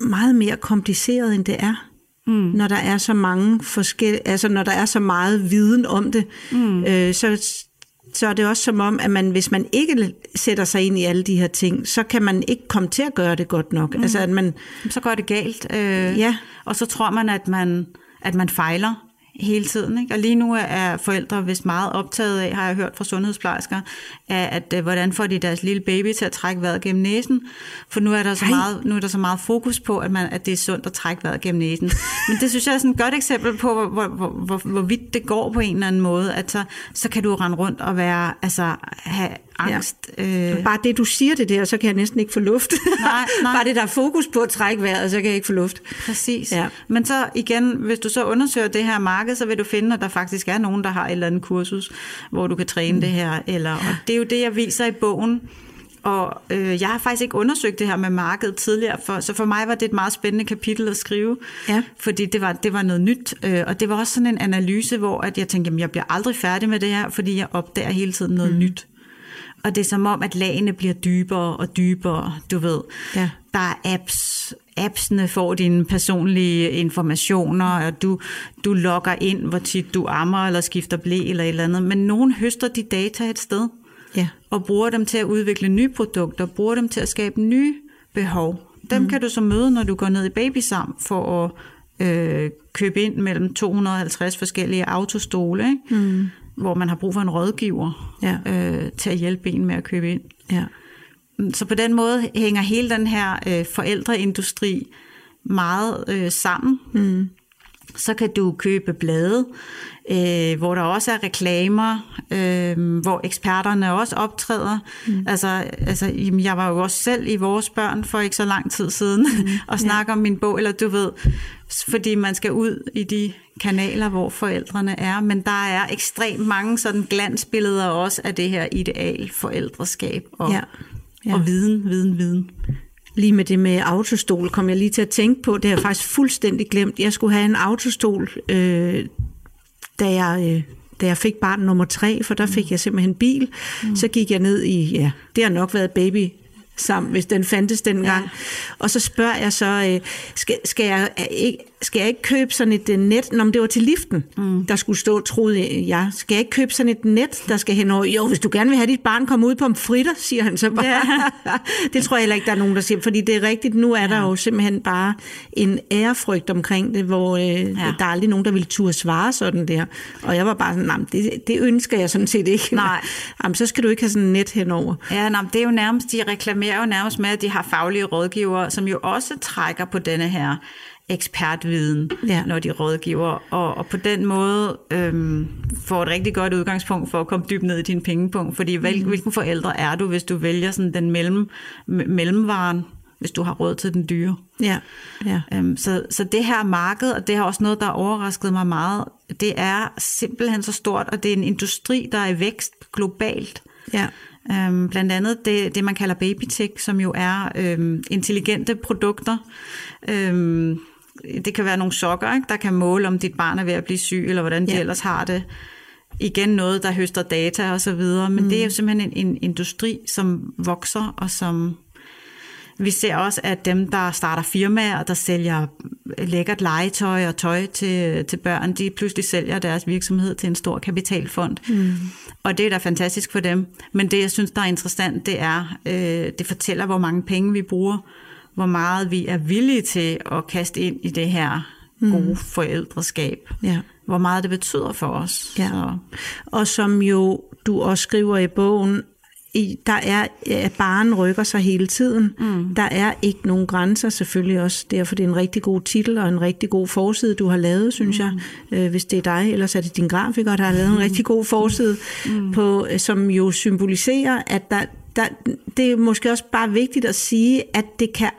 meget mere kompliceret, end det er mm. når der er så mange forskellige, altså når der er så meget viden om det, mm. øh, så, så er det også som om, at man, hvis man ikke sætter sig ind i alle de her ting, så kan man ikke komme til at gøre det godt nok. Mm. Altså, at man, så går det galt. Øh, ja. Og så tror man, at man, at man fejler hele tiden. Ikke? Og lige nu er forældre vist meget optaget af, har jeg hørt fra sundhedsplejersker, af, at, at hvordan får de deres lille baby til at trække vejret gennem næsen. For nu er der så, meget, nu er der så meget fokus på, at, man, at det er sundt at trække vejret gennem næsen. Men det synes jeg er sådan et godt eksempel på, hvor, hvor, hvor, hvor, hvor vidt det går på en eller anden måde. At så, så kan du rende rundt og være, altså, have angst. Ja. Øh. Bare det, du siger det der, så kan jeg næsten ikke få luft. Nej, nej. Bare det, der er fokus på at trække vejret, så kan jeg ikke få luft. Præcis. Ja. Men så igen, hvis du så undersøger det her marked, så vil du finde, at der faktisk er nogen, der har et eller andet kursus, hvor du kan træne mm. det her. Eller, og det er jo det, jeg viser i bogen. Og øh, jeg har faktisk ikke undersøgt det her med markedet tidligere, for, så for mig var det et meget spændende kapitel at skrive, ja. fordi det var, det var noget nyt. Øh, og det var også sådan en analyse, hvor at jeg tænkte, jamen, jeg bliver aldrig færdig med det her, fordi jeg opdager hele tiden noget mm. nyt. Og det er som om, at lagene bliver dybere og dybere, du ved. Ja. Der er apps, appsene får dine personlige informationer, og du, du logger ind, hvor tit du ammer eller skifter blæ eller et eller andet. Men nogen høster de data et sted, ja. og bruger dem til at udvikle nye produkter, bruger dem til at skabe nye behov. Dem mm. kan du så møde, når du går ned i babysam for at øh, købe ind mellem 250 forskellige autostole. Ikke? Mm hvor man har brug for en rådgiver ja. øh, til at hjælpe en med at købe ind. Ja. Så på den måde hænger hele den her øh, forældreindustri meget øh, sammen. Mm. Så kan du købe blade, øh, hvor der også er reklamer, øh, hvor eksperterne også optræder. Mm. Altså, altså, jeg var jo også selv i vores børn for ikke så lang tid siden mm. og snakke ja. om min bog, eller du ved, fordi man skal ud i de kanaler, hvor forældrene er, men der er ekstremt mange sådan glansbilleder også af det her ideal forældreskab og, ja. Ja. og viden, viden, viden. Lige med det med autostol kom jeg lige til at tænke på, det har jeg faktisk fuldstændig glemt. Jeg skulle have en autostol, øh, da jeg... Øh, da jeg fik barn nummer tre, for der fik jeg simpelthen bil, mm. så gik jeg ned i, ja, det har nok været baby sammen, hvis den fandtes dengang. Ja. Og så spørger jeg så, øh, skal, skal, jeg ikke, skal jeg ikke købe sådan et uh, net? Nå, men det var til liften, mm. der skulle stå, troede jeg. Skal jeg ikke købe sådan et net, der skal hen over? Jo, hvis du gerne vil have dit barn komme ud på fritter, siger han så bare. Ja. det tror jeg heller ikke, der er nogen, der siger, fordi det er rigtigt, nu er der ja. jo simpelthen bare en ærefrygt omkring det, hvor øh, ja. der er aldrig nogen, der vil turde svare sådan der. Og jeg var bare sådan, det, det ønsker jeg sådan set ikke. Nej. Jamen, så skal du ikke have sådan et net henover. Ja, nej, det er jo nærmest, de reklamerer jo nærmest med, at de har faglige rådgivere, som jo også trækker på denne her ekspertviden, ja. når de rådgiver, og, og på den måde øhm, får et rigtig godt udgangspunkt for at komme dybt ned i din pengepunkt, fordi hvil, mm. hvilken forældre er du, hvis du vælger sådan den mellem, mellemvaren, hvis du har råd til den dyre. Ja. Ja. Øhm, så, så det her marked, og det er også noget, der har overrasket mig meget, det er simpelthen så stort, og det er en industri, der er i vækst globalt. Ja. Øhm, blandt andet det, det, man kalder babytech, som jo er øhm, intelligente produkter, øhm, det kan være nogle sokker, ikke? der kan måle, om dit barn er ved at blive syg, eller hvordan de ja. ellers har det. Igen noget, der høster data og så videre, men mm. det er jo simpelthen en, en industri, som vokser, og som vi ser også, at dem, der starter firmaer, der sælger lækkert legetøj og tøj til, til børn, de pludselig sælger deres virksomhed til en stor kapitalfond. Mm. Og det er da fantastisk for dem. Men det, jeg synes, der er interessant, det er, øh, det fortæller, hvor mange penge vi bruger hvor meget vi er villige til at kaste ind i det her gode forældreskab. Ja. Hvor meget det betyder for os. Ja. Så, Og som jo du også skriver i bogen, i, der er, at barn rykker sig hele tiden. Mm. Der er ikke nogen grænser, selvfølgelig også. Derfor det er en rigtig god titel og en rigtig god forside, du har lavet, synes mm. jeg. Øh, hvis det er dig, ellers er det din grafiker, der har lavet en rigtig god forside, mm. på, øh, som jo symboliserer, at der, der, det er måske også bare vigtigt at sige, at det kan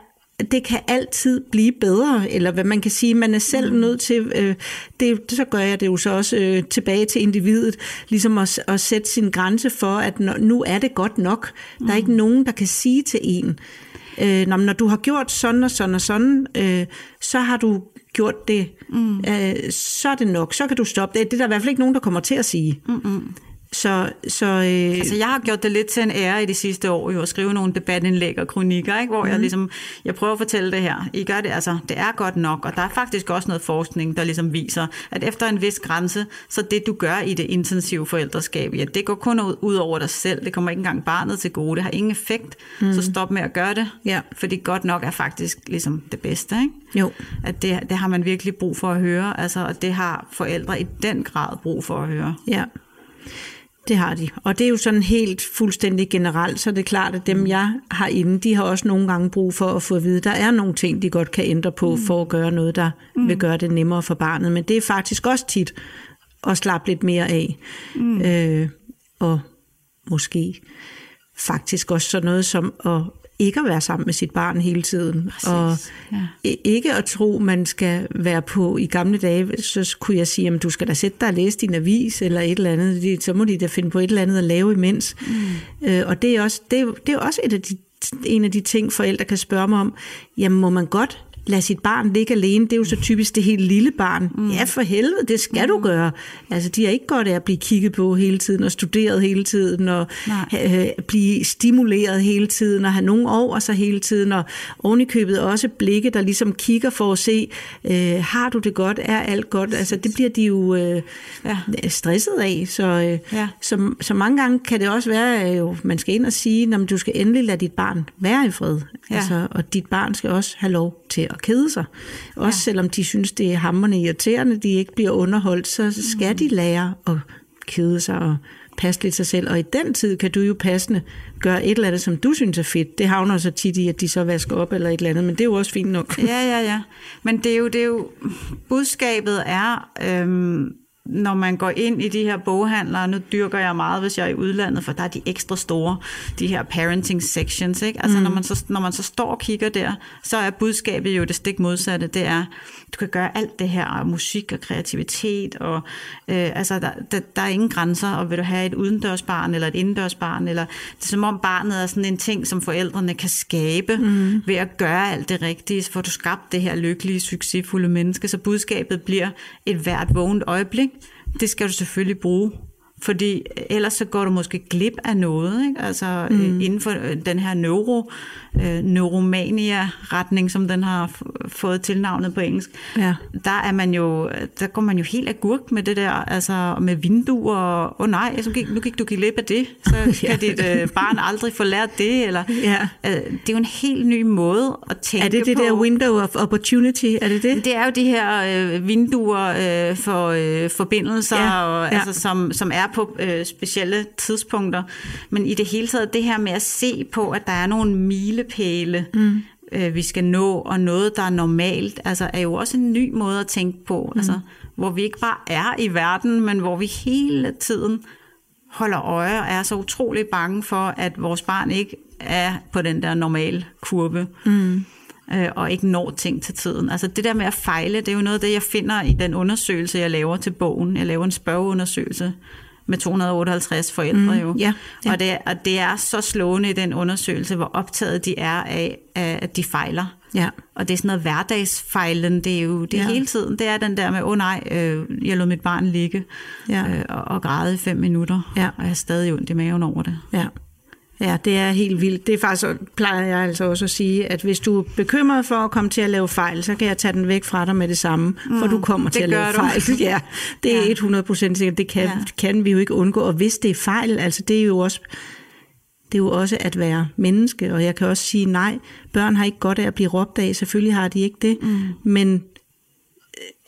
det kan altid blive bedre, eller hvad man kan sige, man er selv mm. nødt til, øh, det, så gør jeg det jo så også øh, tilbage til individet, ligesom at, at sætte sin grænse for, at når, nu er det godt nok. Mm. Der er ikke nogen, der kan sige til en, øh, når, når du har gjort sådan og sådan og sådan, øh, så har du gjort det, mm. øh, så er det nok, så kan du stoppe det. Det er der i hvert fald ikke nogen, der kommer til at sige. Mm-mm. Så, så øh, Altså, jeg har gjort det lidt til en ære i de sidste år, jo, at skrive nogle debatindlæg og kronikker, ikke? hvor mm. jeg ligesom, jeg prøver at fortælle det her. I gør det, altså, det er godt nok, og der er faktisk også noget forskning, der ligesom viser, at efter en vis grænse, så det du gør i det intensive forældreskab, ja, det går kun ud, ud over dig selv, det kommer ikke engang barnet til gode, det har ingen effekt, mm. så stop med at gøre det, Ja. fordi godt nok er faktisk ligesom det bedste, ikke? jo. At det, det har man virkelig brug for at høre, altså, og det har forældre i den grad brug for at høre. Ja, det har de. Og det er jo sådan helt fuldstændig generelt, så det er klart, at dem jeg har inde, de har også nogle gange brug for at få at vide, at der er nogle ting, de godt kan ændre på mm. for at gøre noget, der mm. vil gøre det nemmere for barnet. Men det er faktisk også tit at slappe lidt mere af. Mm. Øh, og måske faktisk også sådan noget som at ikke at være sammen med sit barn hele tiden. Præcis, Og ja. ikke at tro, man skal være på i gamle dage, så kunne jeg sige, at du skal da sætte dig og læse din avis eller et eller andet. De- Så må de da finde på et eller andet at lave imens. Mm. Øh, og det er også, det er, det er også et af de, en af de ting, forældre kan spørge mig om. Jamen, må man godt lade sit barn ligge alene? Det er jo så typisk det helt lille barn. Mm. Ja, for helvede, det skal mm. du gøre. Altså, de er ikke godt af at blive kigget på hele tiden, og studeret hele tiden, og øh, blive stimuleret hele tiden, og have nogen over sig hele tiden, og ovenikøbet også blikke, der ligesom kigger for at se, øh, har du det godt, er alt godt? Altså, det bliver de jo øh, Ja. stresset af, så, øh, Ja. så, så mange gange kan det også være, at jo, man skal ind og sige, at du skal endelig lade dit barn være i fred, Ja. altså, og dit barn skal også have lov til at kede sig. Også ja. selvom de synes, det er hammerende irriterende, de ikke bliver underholdt, så skal mm. de lære at kede sig og passe lidt sig selv. Og i den tid kan du jo passende gøre et eller andet, som du synes er fedt. Det havner så tit i, at de så vasker op eller et eller andet, men det er jo også fint nok. Ja, ja, ja. Men det er jo, det er jo budskabet er, øhm, når man går ind i de her boghandler, nu dyrker jeg meget, hvis jeg er i udlandet, for der er de ekstra store, de her parenting sections, ikke? Altså mm. når, man så, når man så står og kigger der, så er budskabet jo det stik modsatte, det er, du kan gøre alt det her, og musik og kreativitet, og øh, altså der, der, der er ingen grænser, og vil du have et udendørsbarn eller et indendørsbarn, eller det er som om barnet er sådan en ting, som forældrene kan skabe mm. ved at gøre alt det rigtige, så får du skabt det her lykkelige, succesfulde menneske, så budskabet bliver et hvert vågent øjeblik, det skal du selvfølgelig bruge. Fordi ellers så går du måske glip af noget, ikke? altså mm. øh, inden for øh, den her neuro, øh, neuromania-retning, som den har f- fået tilnavnet på engelsk, Ja. der er man jo, der går man jo helt agurk med det der, altså med vinduer, og oh nej, så gik, nu gik du glip af det, så kan Ja. dit øh, barn aldrig få lært det, eller Ja. øh, det er jo en helt ny måde at tænke Er det det på. der window of opportunity? Er det det? Det er jo de her øh, vinduer øh, for øh, forbindelser, ja, og, ja. Altså, som, som er på øh, specielle tidspunkter. Men i det hele taget, det her med at se på, at der er nogle milepæle, mm. øh, vi skal nå, og noget, der er normalt, altså, er jo også en ny måde at tænke på. Mm. Altså, hvor vi ikke bare er i verden, men hvor vi hele tiden holder øje og er så utrolig bange for, at vores barn ikke er på den der normale kurve. Mm øh, og ikke når ting til tiden. Altså det der med at fejle, det er jo noget af det, jeg finder i den undersøgelse, jeg laver til bogen. Jeg laver en spørgeundersøgelse med 258 forældre mm, jo. ja, ja. Og, det, og det er så slående i den undersøgelse, hvor optaget de er af, at de fejler. Ja. Og det er sådan noget hverdagsfejlen, det er jo det er Ja. hele tiden. Det er den der med, åh oh, nej, øh, jeg lod mit barn ligge Ja. øh, og, og græde i fem minutter, Ja. og jeg har stadig ondt i maven over det. Ja. Ja, det er helt vildt. Det er faktisk, plejer jeg altså også at sige, at hvis du er bekymret for at komme til at lave fejl, så kan jeg tage den væk fra dig med det samme, for du kommer til at lave du. fejl. Ja, det er Ja. 100 sikkert. Det kan, Ja. kan vi jo ikke undgå. Og hvis det er fejl, altså det er jo også det er jo også at være menneske, og jeg kan også sige nej, børn har ikke godt af at blive råbt af, selvfølgelig har de ikke det, mm. men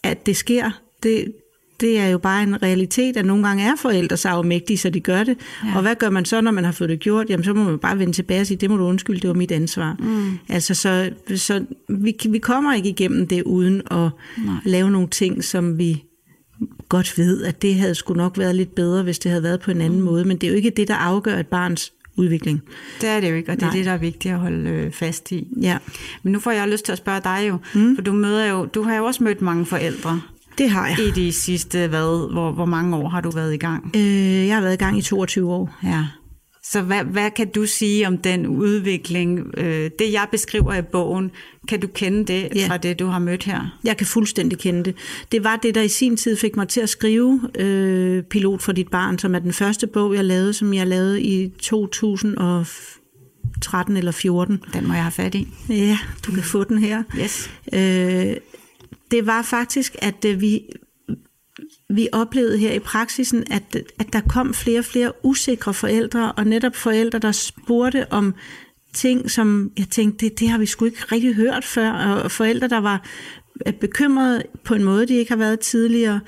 at det sker, det, det er jo bare en realitet, at nogle gange er forældre så afmægtige, så de gør det. Ja. Og hvad gør man så, når man har fået det gjort? Jamen, så må man bare vende tilbage og sige, det må du undskylde, det var mit ansvar. Mm. Altså, så, så vi, vi kommer ikke igennem det uden at Nej. lave nogle ting, som vi godt ved, at det havde sgu nok været lidt bedre, hvis det havde været på en anden mm. måde. Men det er jo ikke det, der afgør et barns udvikling. Det er det jo ikke, og det Nej. er det, der er vigtigt at holde øh, fast i. Ja. Men nu får jeg lyst til at spørge dig jo, mm. for du møder jo, du har jo også mødt mange forældre. Det har jeg. I de sidste, hvad, hvor, hvor mange år har du været i gang? Øh, jeg har været i gang i 22 år. Ja. Så hvad, hvad kan du sige om den udvikling? Øh, det jeg beskriver i bogen, kan du kende det ja. fra det, du har mødt her? Jeg kan fuldstændig kende det. Det var det, der i sin tid fik mig til at skrive øh, Pilot for dit barn, som er den første bog, jeg lavede, som jeg lavede i 2013 eller 14. Den må jeg have fat i. Ja, du kan få den her. Yes. Øh, det var faktisk, at øh, vi, vi oplevede her i praksisen, at, at der kom flere og flere usikre forældre, og netop forældre, der spurgte om ting, som jeg tænkte, det, det har vi sgu ikke rigtig hørt før, og forældre, der var øh, bekymrede på en måde, de ikke har været tidligere,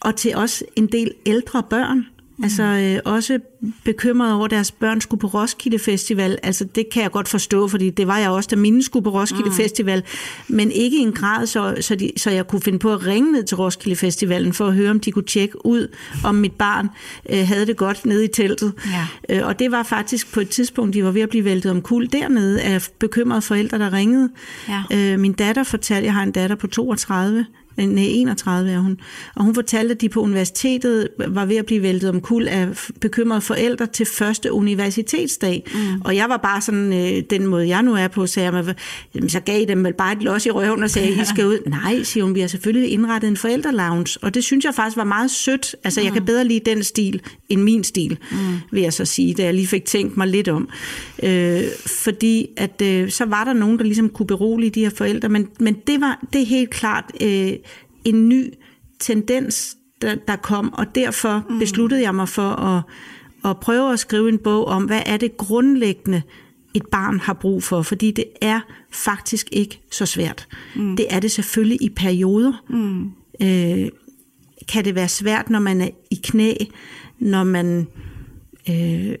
og til også en del ældre børn, Mm. Altså øh, også bekymret over, at deres børn skulle på Roskilde Festival. Altså det kan jeg godt forstå, fordi det var jeg også, da mine skulle på Roskilde mm. Festival. Men ikke i en grad, så, så, de, så jeg kunne finde på at ringe ned til Roskilde Festivalen for at høre, om de kunne tjekke ud, om mit barn øh, havde det godt nede i teltet. Ja. Øh, og det var faktisk på et tidspunkt, de var ved at blive væltet om kul dernede af bekymrede forældre, der ringede. Ja. Øh, min datter fortalte, jeg har en datter på 32, Nej, 31 er hun. Og hun fortalte, at de på universitetet var ved at blive væltet om kul af bekymrede forældre til første universitetsdag. Mm. Og jeg var bare sådan, øh, den måde jeg nu er på, sagde jeg, mig, så gav I dem vel bare et los i røven og sagde, I skal ud. Nej, siger hun, vi har selvfølgelig indrettet en forældrelounge. Og det synes jeg faktisk var meget sødt. Altså, mm. jeg kan mm. bedre lide den stil end min stil, mm. vil jeg så sige, da jeg lige fik tænkt mig lidt om. Øh, fordi at øh, så var der nogen, der ligesom kunne berolige de her forældre, men, men det var det er helt klart øh, en ny tendens, der, der kom, og derfor mm. besluttede jeg mig for at, at prøve at skrive en bog om, hvad er det grundlæggende, et barn har brug for, fordi det er faktisk ikke så svært. Mm. Det er det selvfølgelig i perioder. Mm. Øh, kan det være svært, når man er i knæ, når man øh,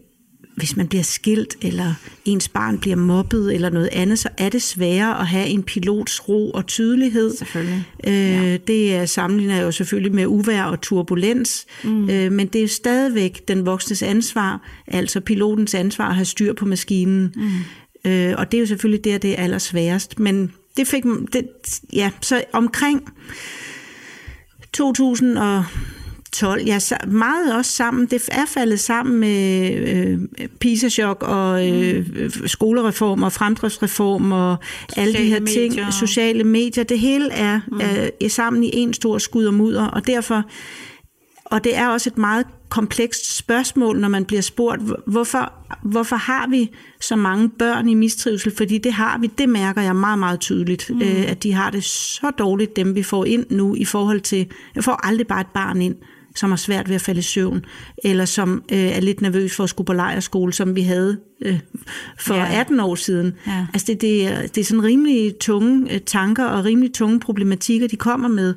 hvis man bliver skilt, eller ens barn bliver mobbet, eller noget andet, så er det sværere at have en pilots ro og tydelighed. Selvfølgelig. Øh, ja. Det er sammenligner jo selvfølgelig med uvær og turbulens, mm. øh, men det er stadigvæk den voksnes ansvar, altså pilotens ansvar at have styr på maskinen. Mm. Øh, og det er jo selvfølgelig der, det er allersværest. Men det fik det, ja, så omkring 2000 og 12. Ja, meget også sammen. Det er faldet sammen med øh, PISA-chok og øh, mm. skolereform og fremdriftsreform og sociale alle de her medier. ting. Sociale medier. Det hele er, mm. er, er sammen i en stor skud og mudder, og derfor og det er også et meget komplekst spørgsmål, når man bliver spurgt, hvorfor, hvorfor har vi så mange børn i mistrivsel? Fordi det har vi, det mærker jeg meget, meget tydeligt, mm. øh, at de har det så dårligt, dem vi får ind nu, i forhold til, jeg får aldrig bare et barn ind, som har svært ved at falde i søvn, eller som øh, er lidt nervøs for at skulle på lejerskole, som vi havde øh, for ja. 18 år siden. Ja. Altså det, det, er, det er sådan rimelig tunge øh, tanker og rimelig tunge problematikker, de kommer med.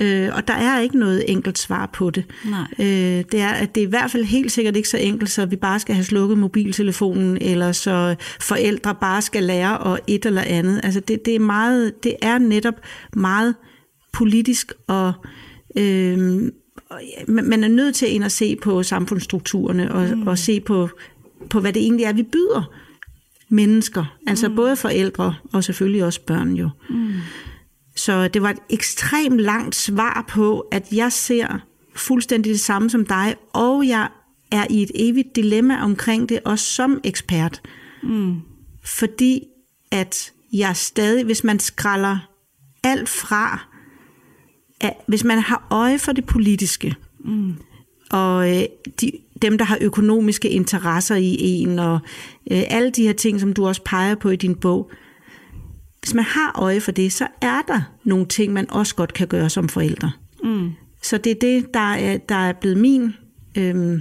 Øh, og der er ikke noget enkelt svar på det. Nej. Øh, det, er, at det er i hvert fald helt sikkert ikke så enkelt, så vi bare skal have slukket mobiltelefonen, eller så forældre bare skal lære og et eller andet. Altså det, det, er, meget, det er netop meget politisk og øh, man er nødt til ind at se på samfundsstrukturerne og, mm. og se på, på, hvad det egentlig er, vi byder mennesker. Altså mm. både forældre og selvfølgelig også børn jo. Mm. Så det var et ekstremt langt svar på, at jeg ser fuldstændig det samme som dig, og jeg er i et evigt dilemma omkring det, også som ekspert. Mm. Fordi at jeg stadig, hvis man skralder alt fra, at hvis man har øje for det politiske, mm. og øh, de, dem, der har økonomiske interesser i en, og øh, alle de her ting, som du også peger på i din bog, hvis man har øje for det, så er der nogle ting, man også godt kan gøre som forældre. Mm. Så det er det, der er, der er blevet min øh,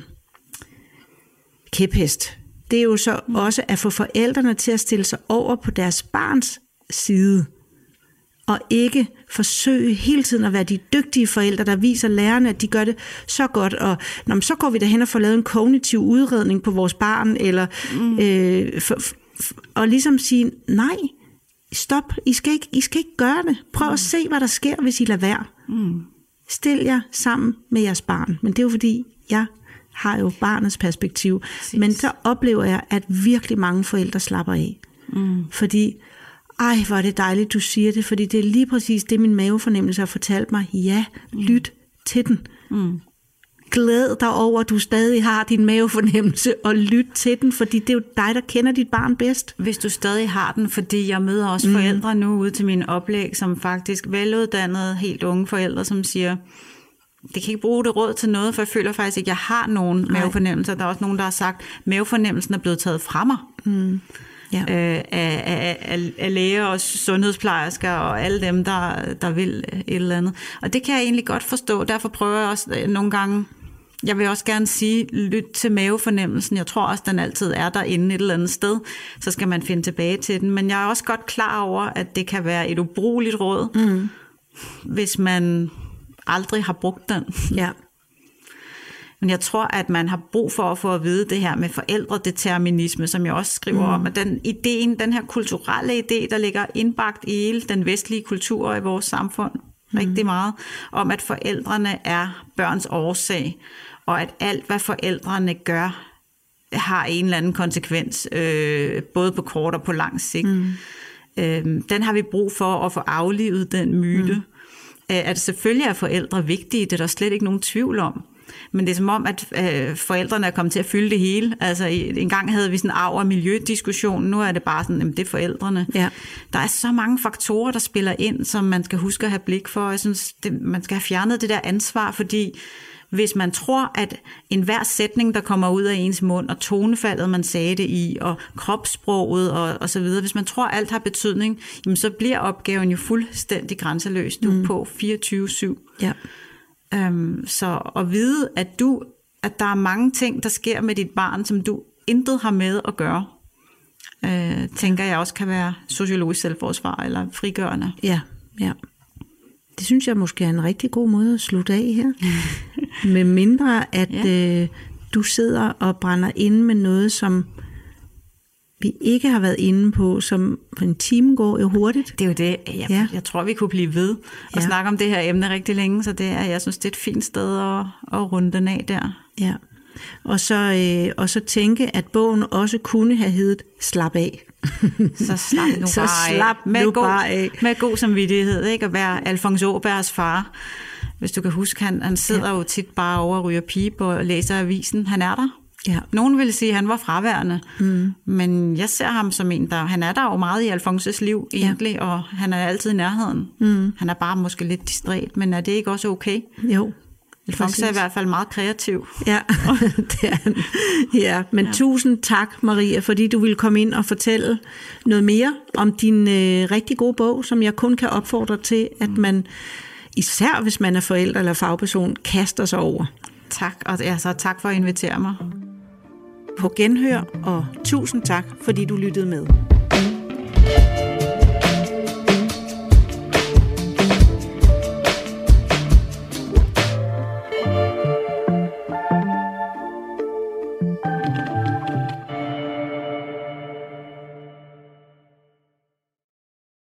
kæphest. Det er jo så mm. også at få forældrene til at stille sig over på deres barns side, og ikke forsøge hele tiden at være de dygtige forældre, der viser lærerne, at de gør det så godt, og Nå, men så går vi derhen og får lavet en kognitiv udredning på vores barn, eller mm. øh, for, og ligesom sige, nej, stop, I skal ikke, I skal ikke gøre det. Prøv mm. at se, hvad der sker, hvis I lader være. Mm. Stil jer sammen med jeres barn. Men det er jo fordi, jeg har jo barnets perspektiv. Præcis. Men så oplever jeg, at virkelig mange forældre slapper af. Mm. Fordi, ej, hvor er det dejligt, du siger det, fordi det er lige præcis det, min mavefornemmelse har fortalt mig. Ja, mm. lyt til den. Mm. Glæd dig over, at du stadig har din mavefornemmelse, og lyt til den, fordi det er jo dig, der kender dit barn bedst. Hvis du stadig har den, fordi jeg møder også mm. forældre nu ude til min oplæg, som faktisk veluddannede, helt unge forældre, som siger, det kan ikke bruge det råd til noget, for jeg føler faktisk ikke, at jeg har nogen Nej. mavefornemmelser. Der er også nogen, der har sagt, at mavefornemmelsen er blevet taget fra mig. Mm. Ja. Øh, af, af, af, læger og sundhedsplejersker og alle dem, der, der vil et eller andet. Og det kan jeg egentlig godt forstå. Derfor prøver jeg også øh, nogle gange jeg vil også gerne sige, lyt til mavefornemmelsen. Jeg tror også, den altid er derinde et eller andet sted. Så skal man finde tilbage til den. Men jeg er også godt klar over, at det kan være et ubrugeligt råd, mm. hvis man aldrig har brugt den. Ja. Men jeg tror, at man har brug for at få at vide det her med forældredeterminisme, som jeg også skriver mm. om, at den ideen, den her kulturelle idé, der ligger indbagt i hele den vestlige kultur i vores samfund, mm. rigtig meget, om at forældrene er børns årsag, og at alt, hvad forældrene gør, har en eller anden konsekvens, øh, både på kort og på lang sigt. Mm. Øh, den har vi brug for at få aflivet, den myte. Mm at selvfølgelig er forældre vigtige, det er der slet ikke nogen tvivl om. Men det er som om, at øh, forældrene er kommet til at fylde det hele. Altså en gang havde vi sådan arv- og miljødiskussion, nu er det bare sådan, at det er forældrene. Ja. Der er så mange faktorer, der spiller ind, som man skal huske at have blik for. Jeg synes, det, man skal have fjernet det der ansvar, fordi hvis man tror, at enhver sætning, der kommer ud af ens mund, og tonefaldet, man sagde det i, og kropssproget og, og så videre, hvis man tror, at alt har betydning, jamen så bliver opgaven jo fuldstændig grænseløs. Du mm. på 24-7. Ja. Øhm, så at vide, at du at der er mange ting, der sker med dit barn, som du intet har med at gøre, øh, tænker jeg også kan være sociologisk selvforsvar eller frigørende. Ja, ja. Det synes jeg måske er en rigtig god måde at slutte af her. med mindre at ja. øh, du sidder og brænder inde med noget, som vi ikke har været inde på, som for en time går jo hurtigt. Det er jo det. Jeg, ja. jeg tror, vi kunne blive ved og ja. snakke om det her emne rigtig længe, så det er, jeg synes, det er et fint sted at, at runde den af der. Ja. Og så, øh, og så tænke, at bogen også kunne have heddet Slap af. så slap nu så bare slap af. Med, nu god, bare af. med god samvittighed, ikke? At være Alfons Åbergs far. Hvis du kan huske, han, han sidder ja. jo tit bare over og ryger pipe og læser avisen. Han er der. Ja. Nogen vil sige, at han var fraværende, mm. men jeg ser ham som en, der... Han er der jo meget i Alfonses liv egentlig, ja. og han er altid i nærheden. Mm. Han er bare måske lidt distræt, men er det ikke også okay? Jo. Alfonse er i hvert fald meget kreativ. Ja, det er han. Ja, men ja. tusind tak, Maria, fordi du ville komme ind og fortælle noget mere om din øh, rigtig gode bog, som jeg kun kan opfordre til, at mm. man, især hvis man er forælder eller fagperson, kaster sig over. Tak, og altså, tak for at invitere mig på genhør, og tusind tak, fordi du lyttede med.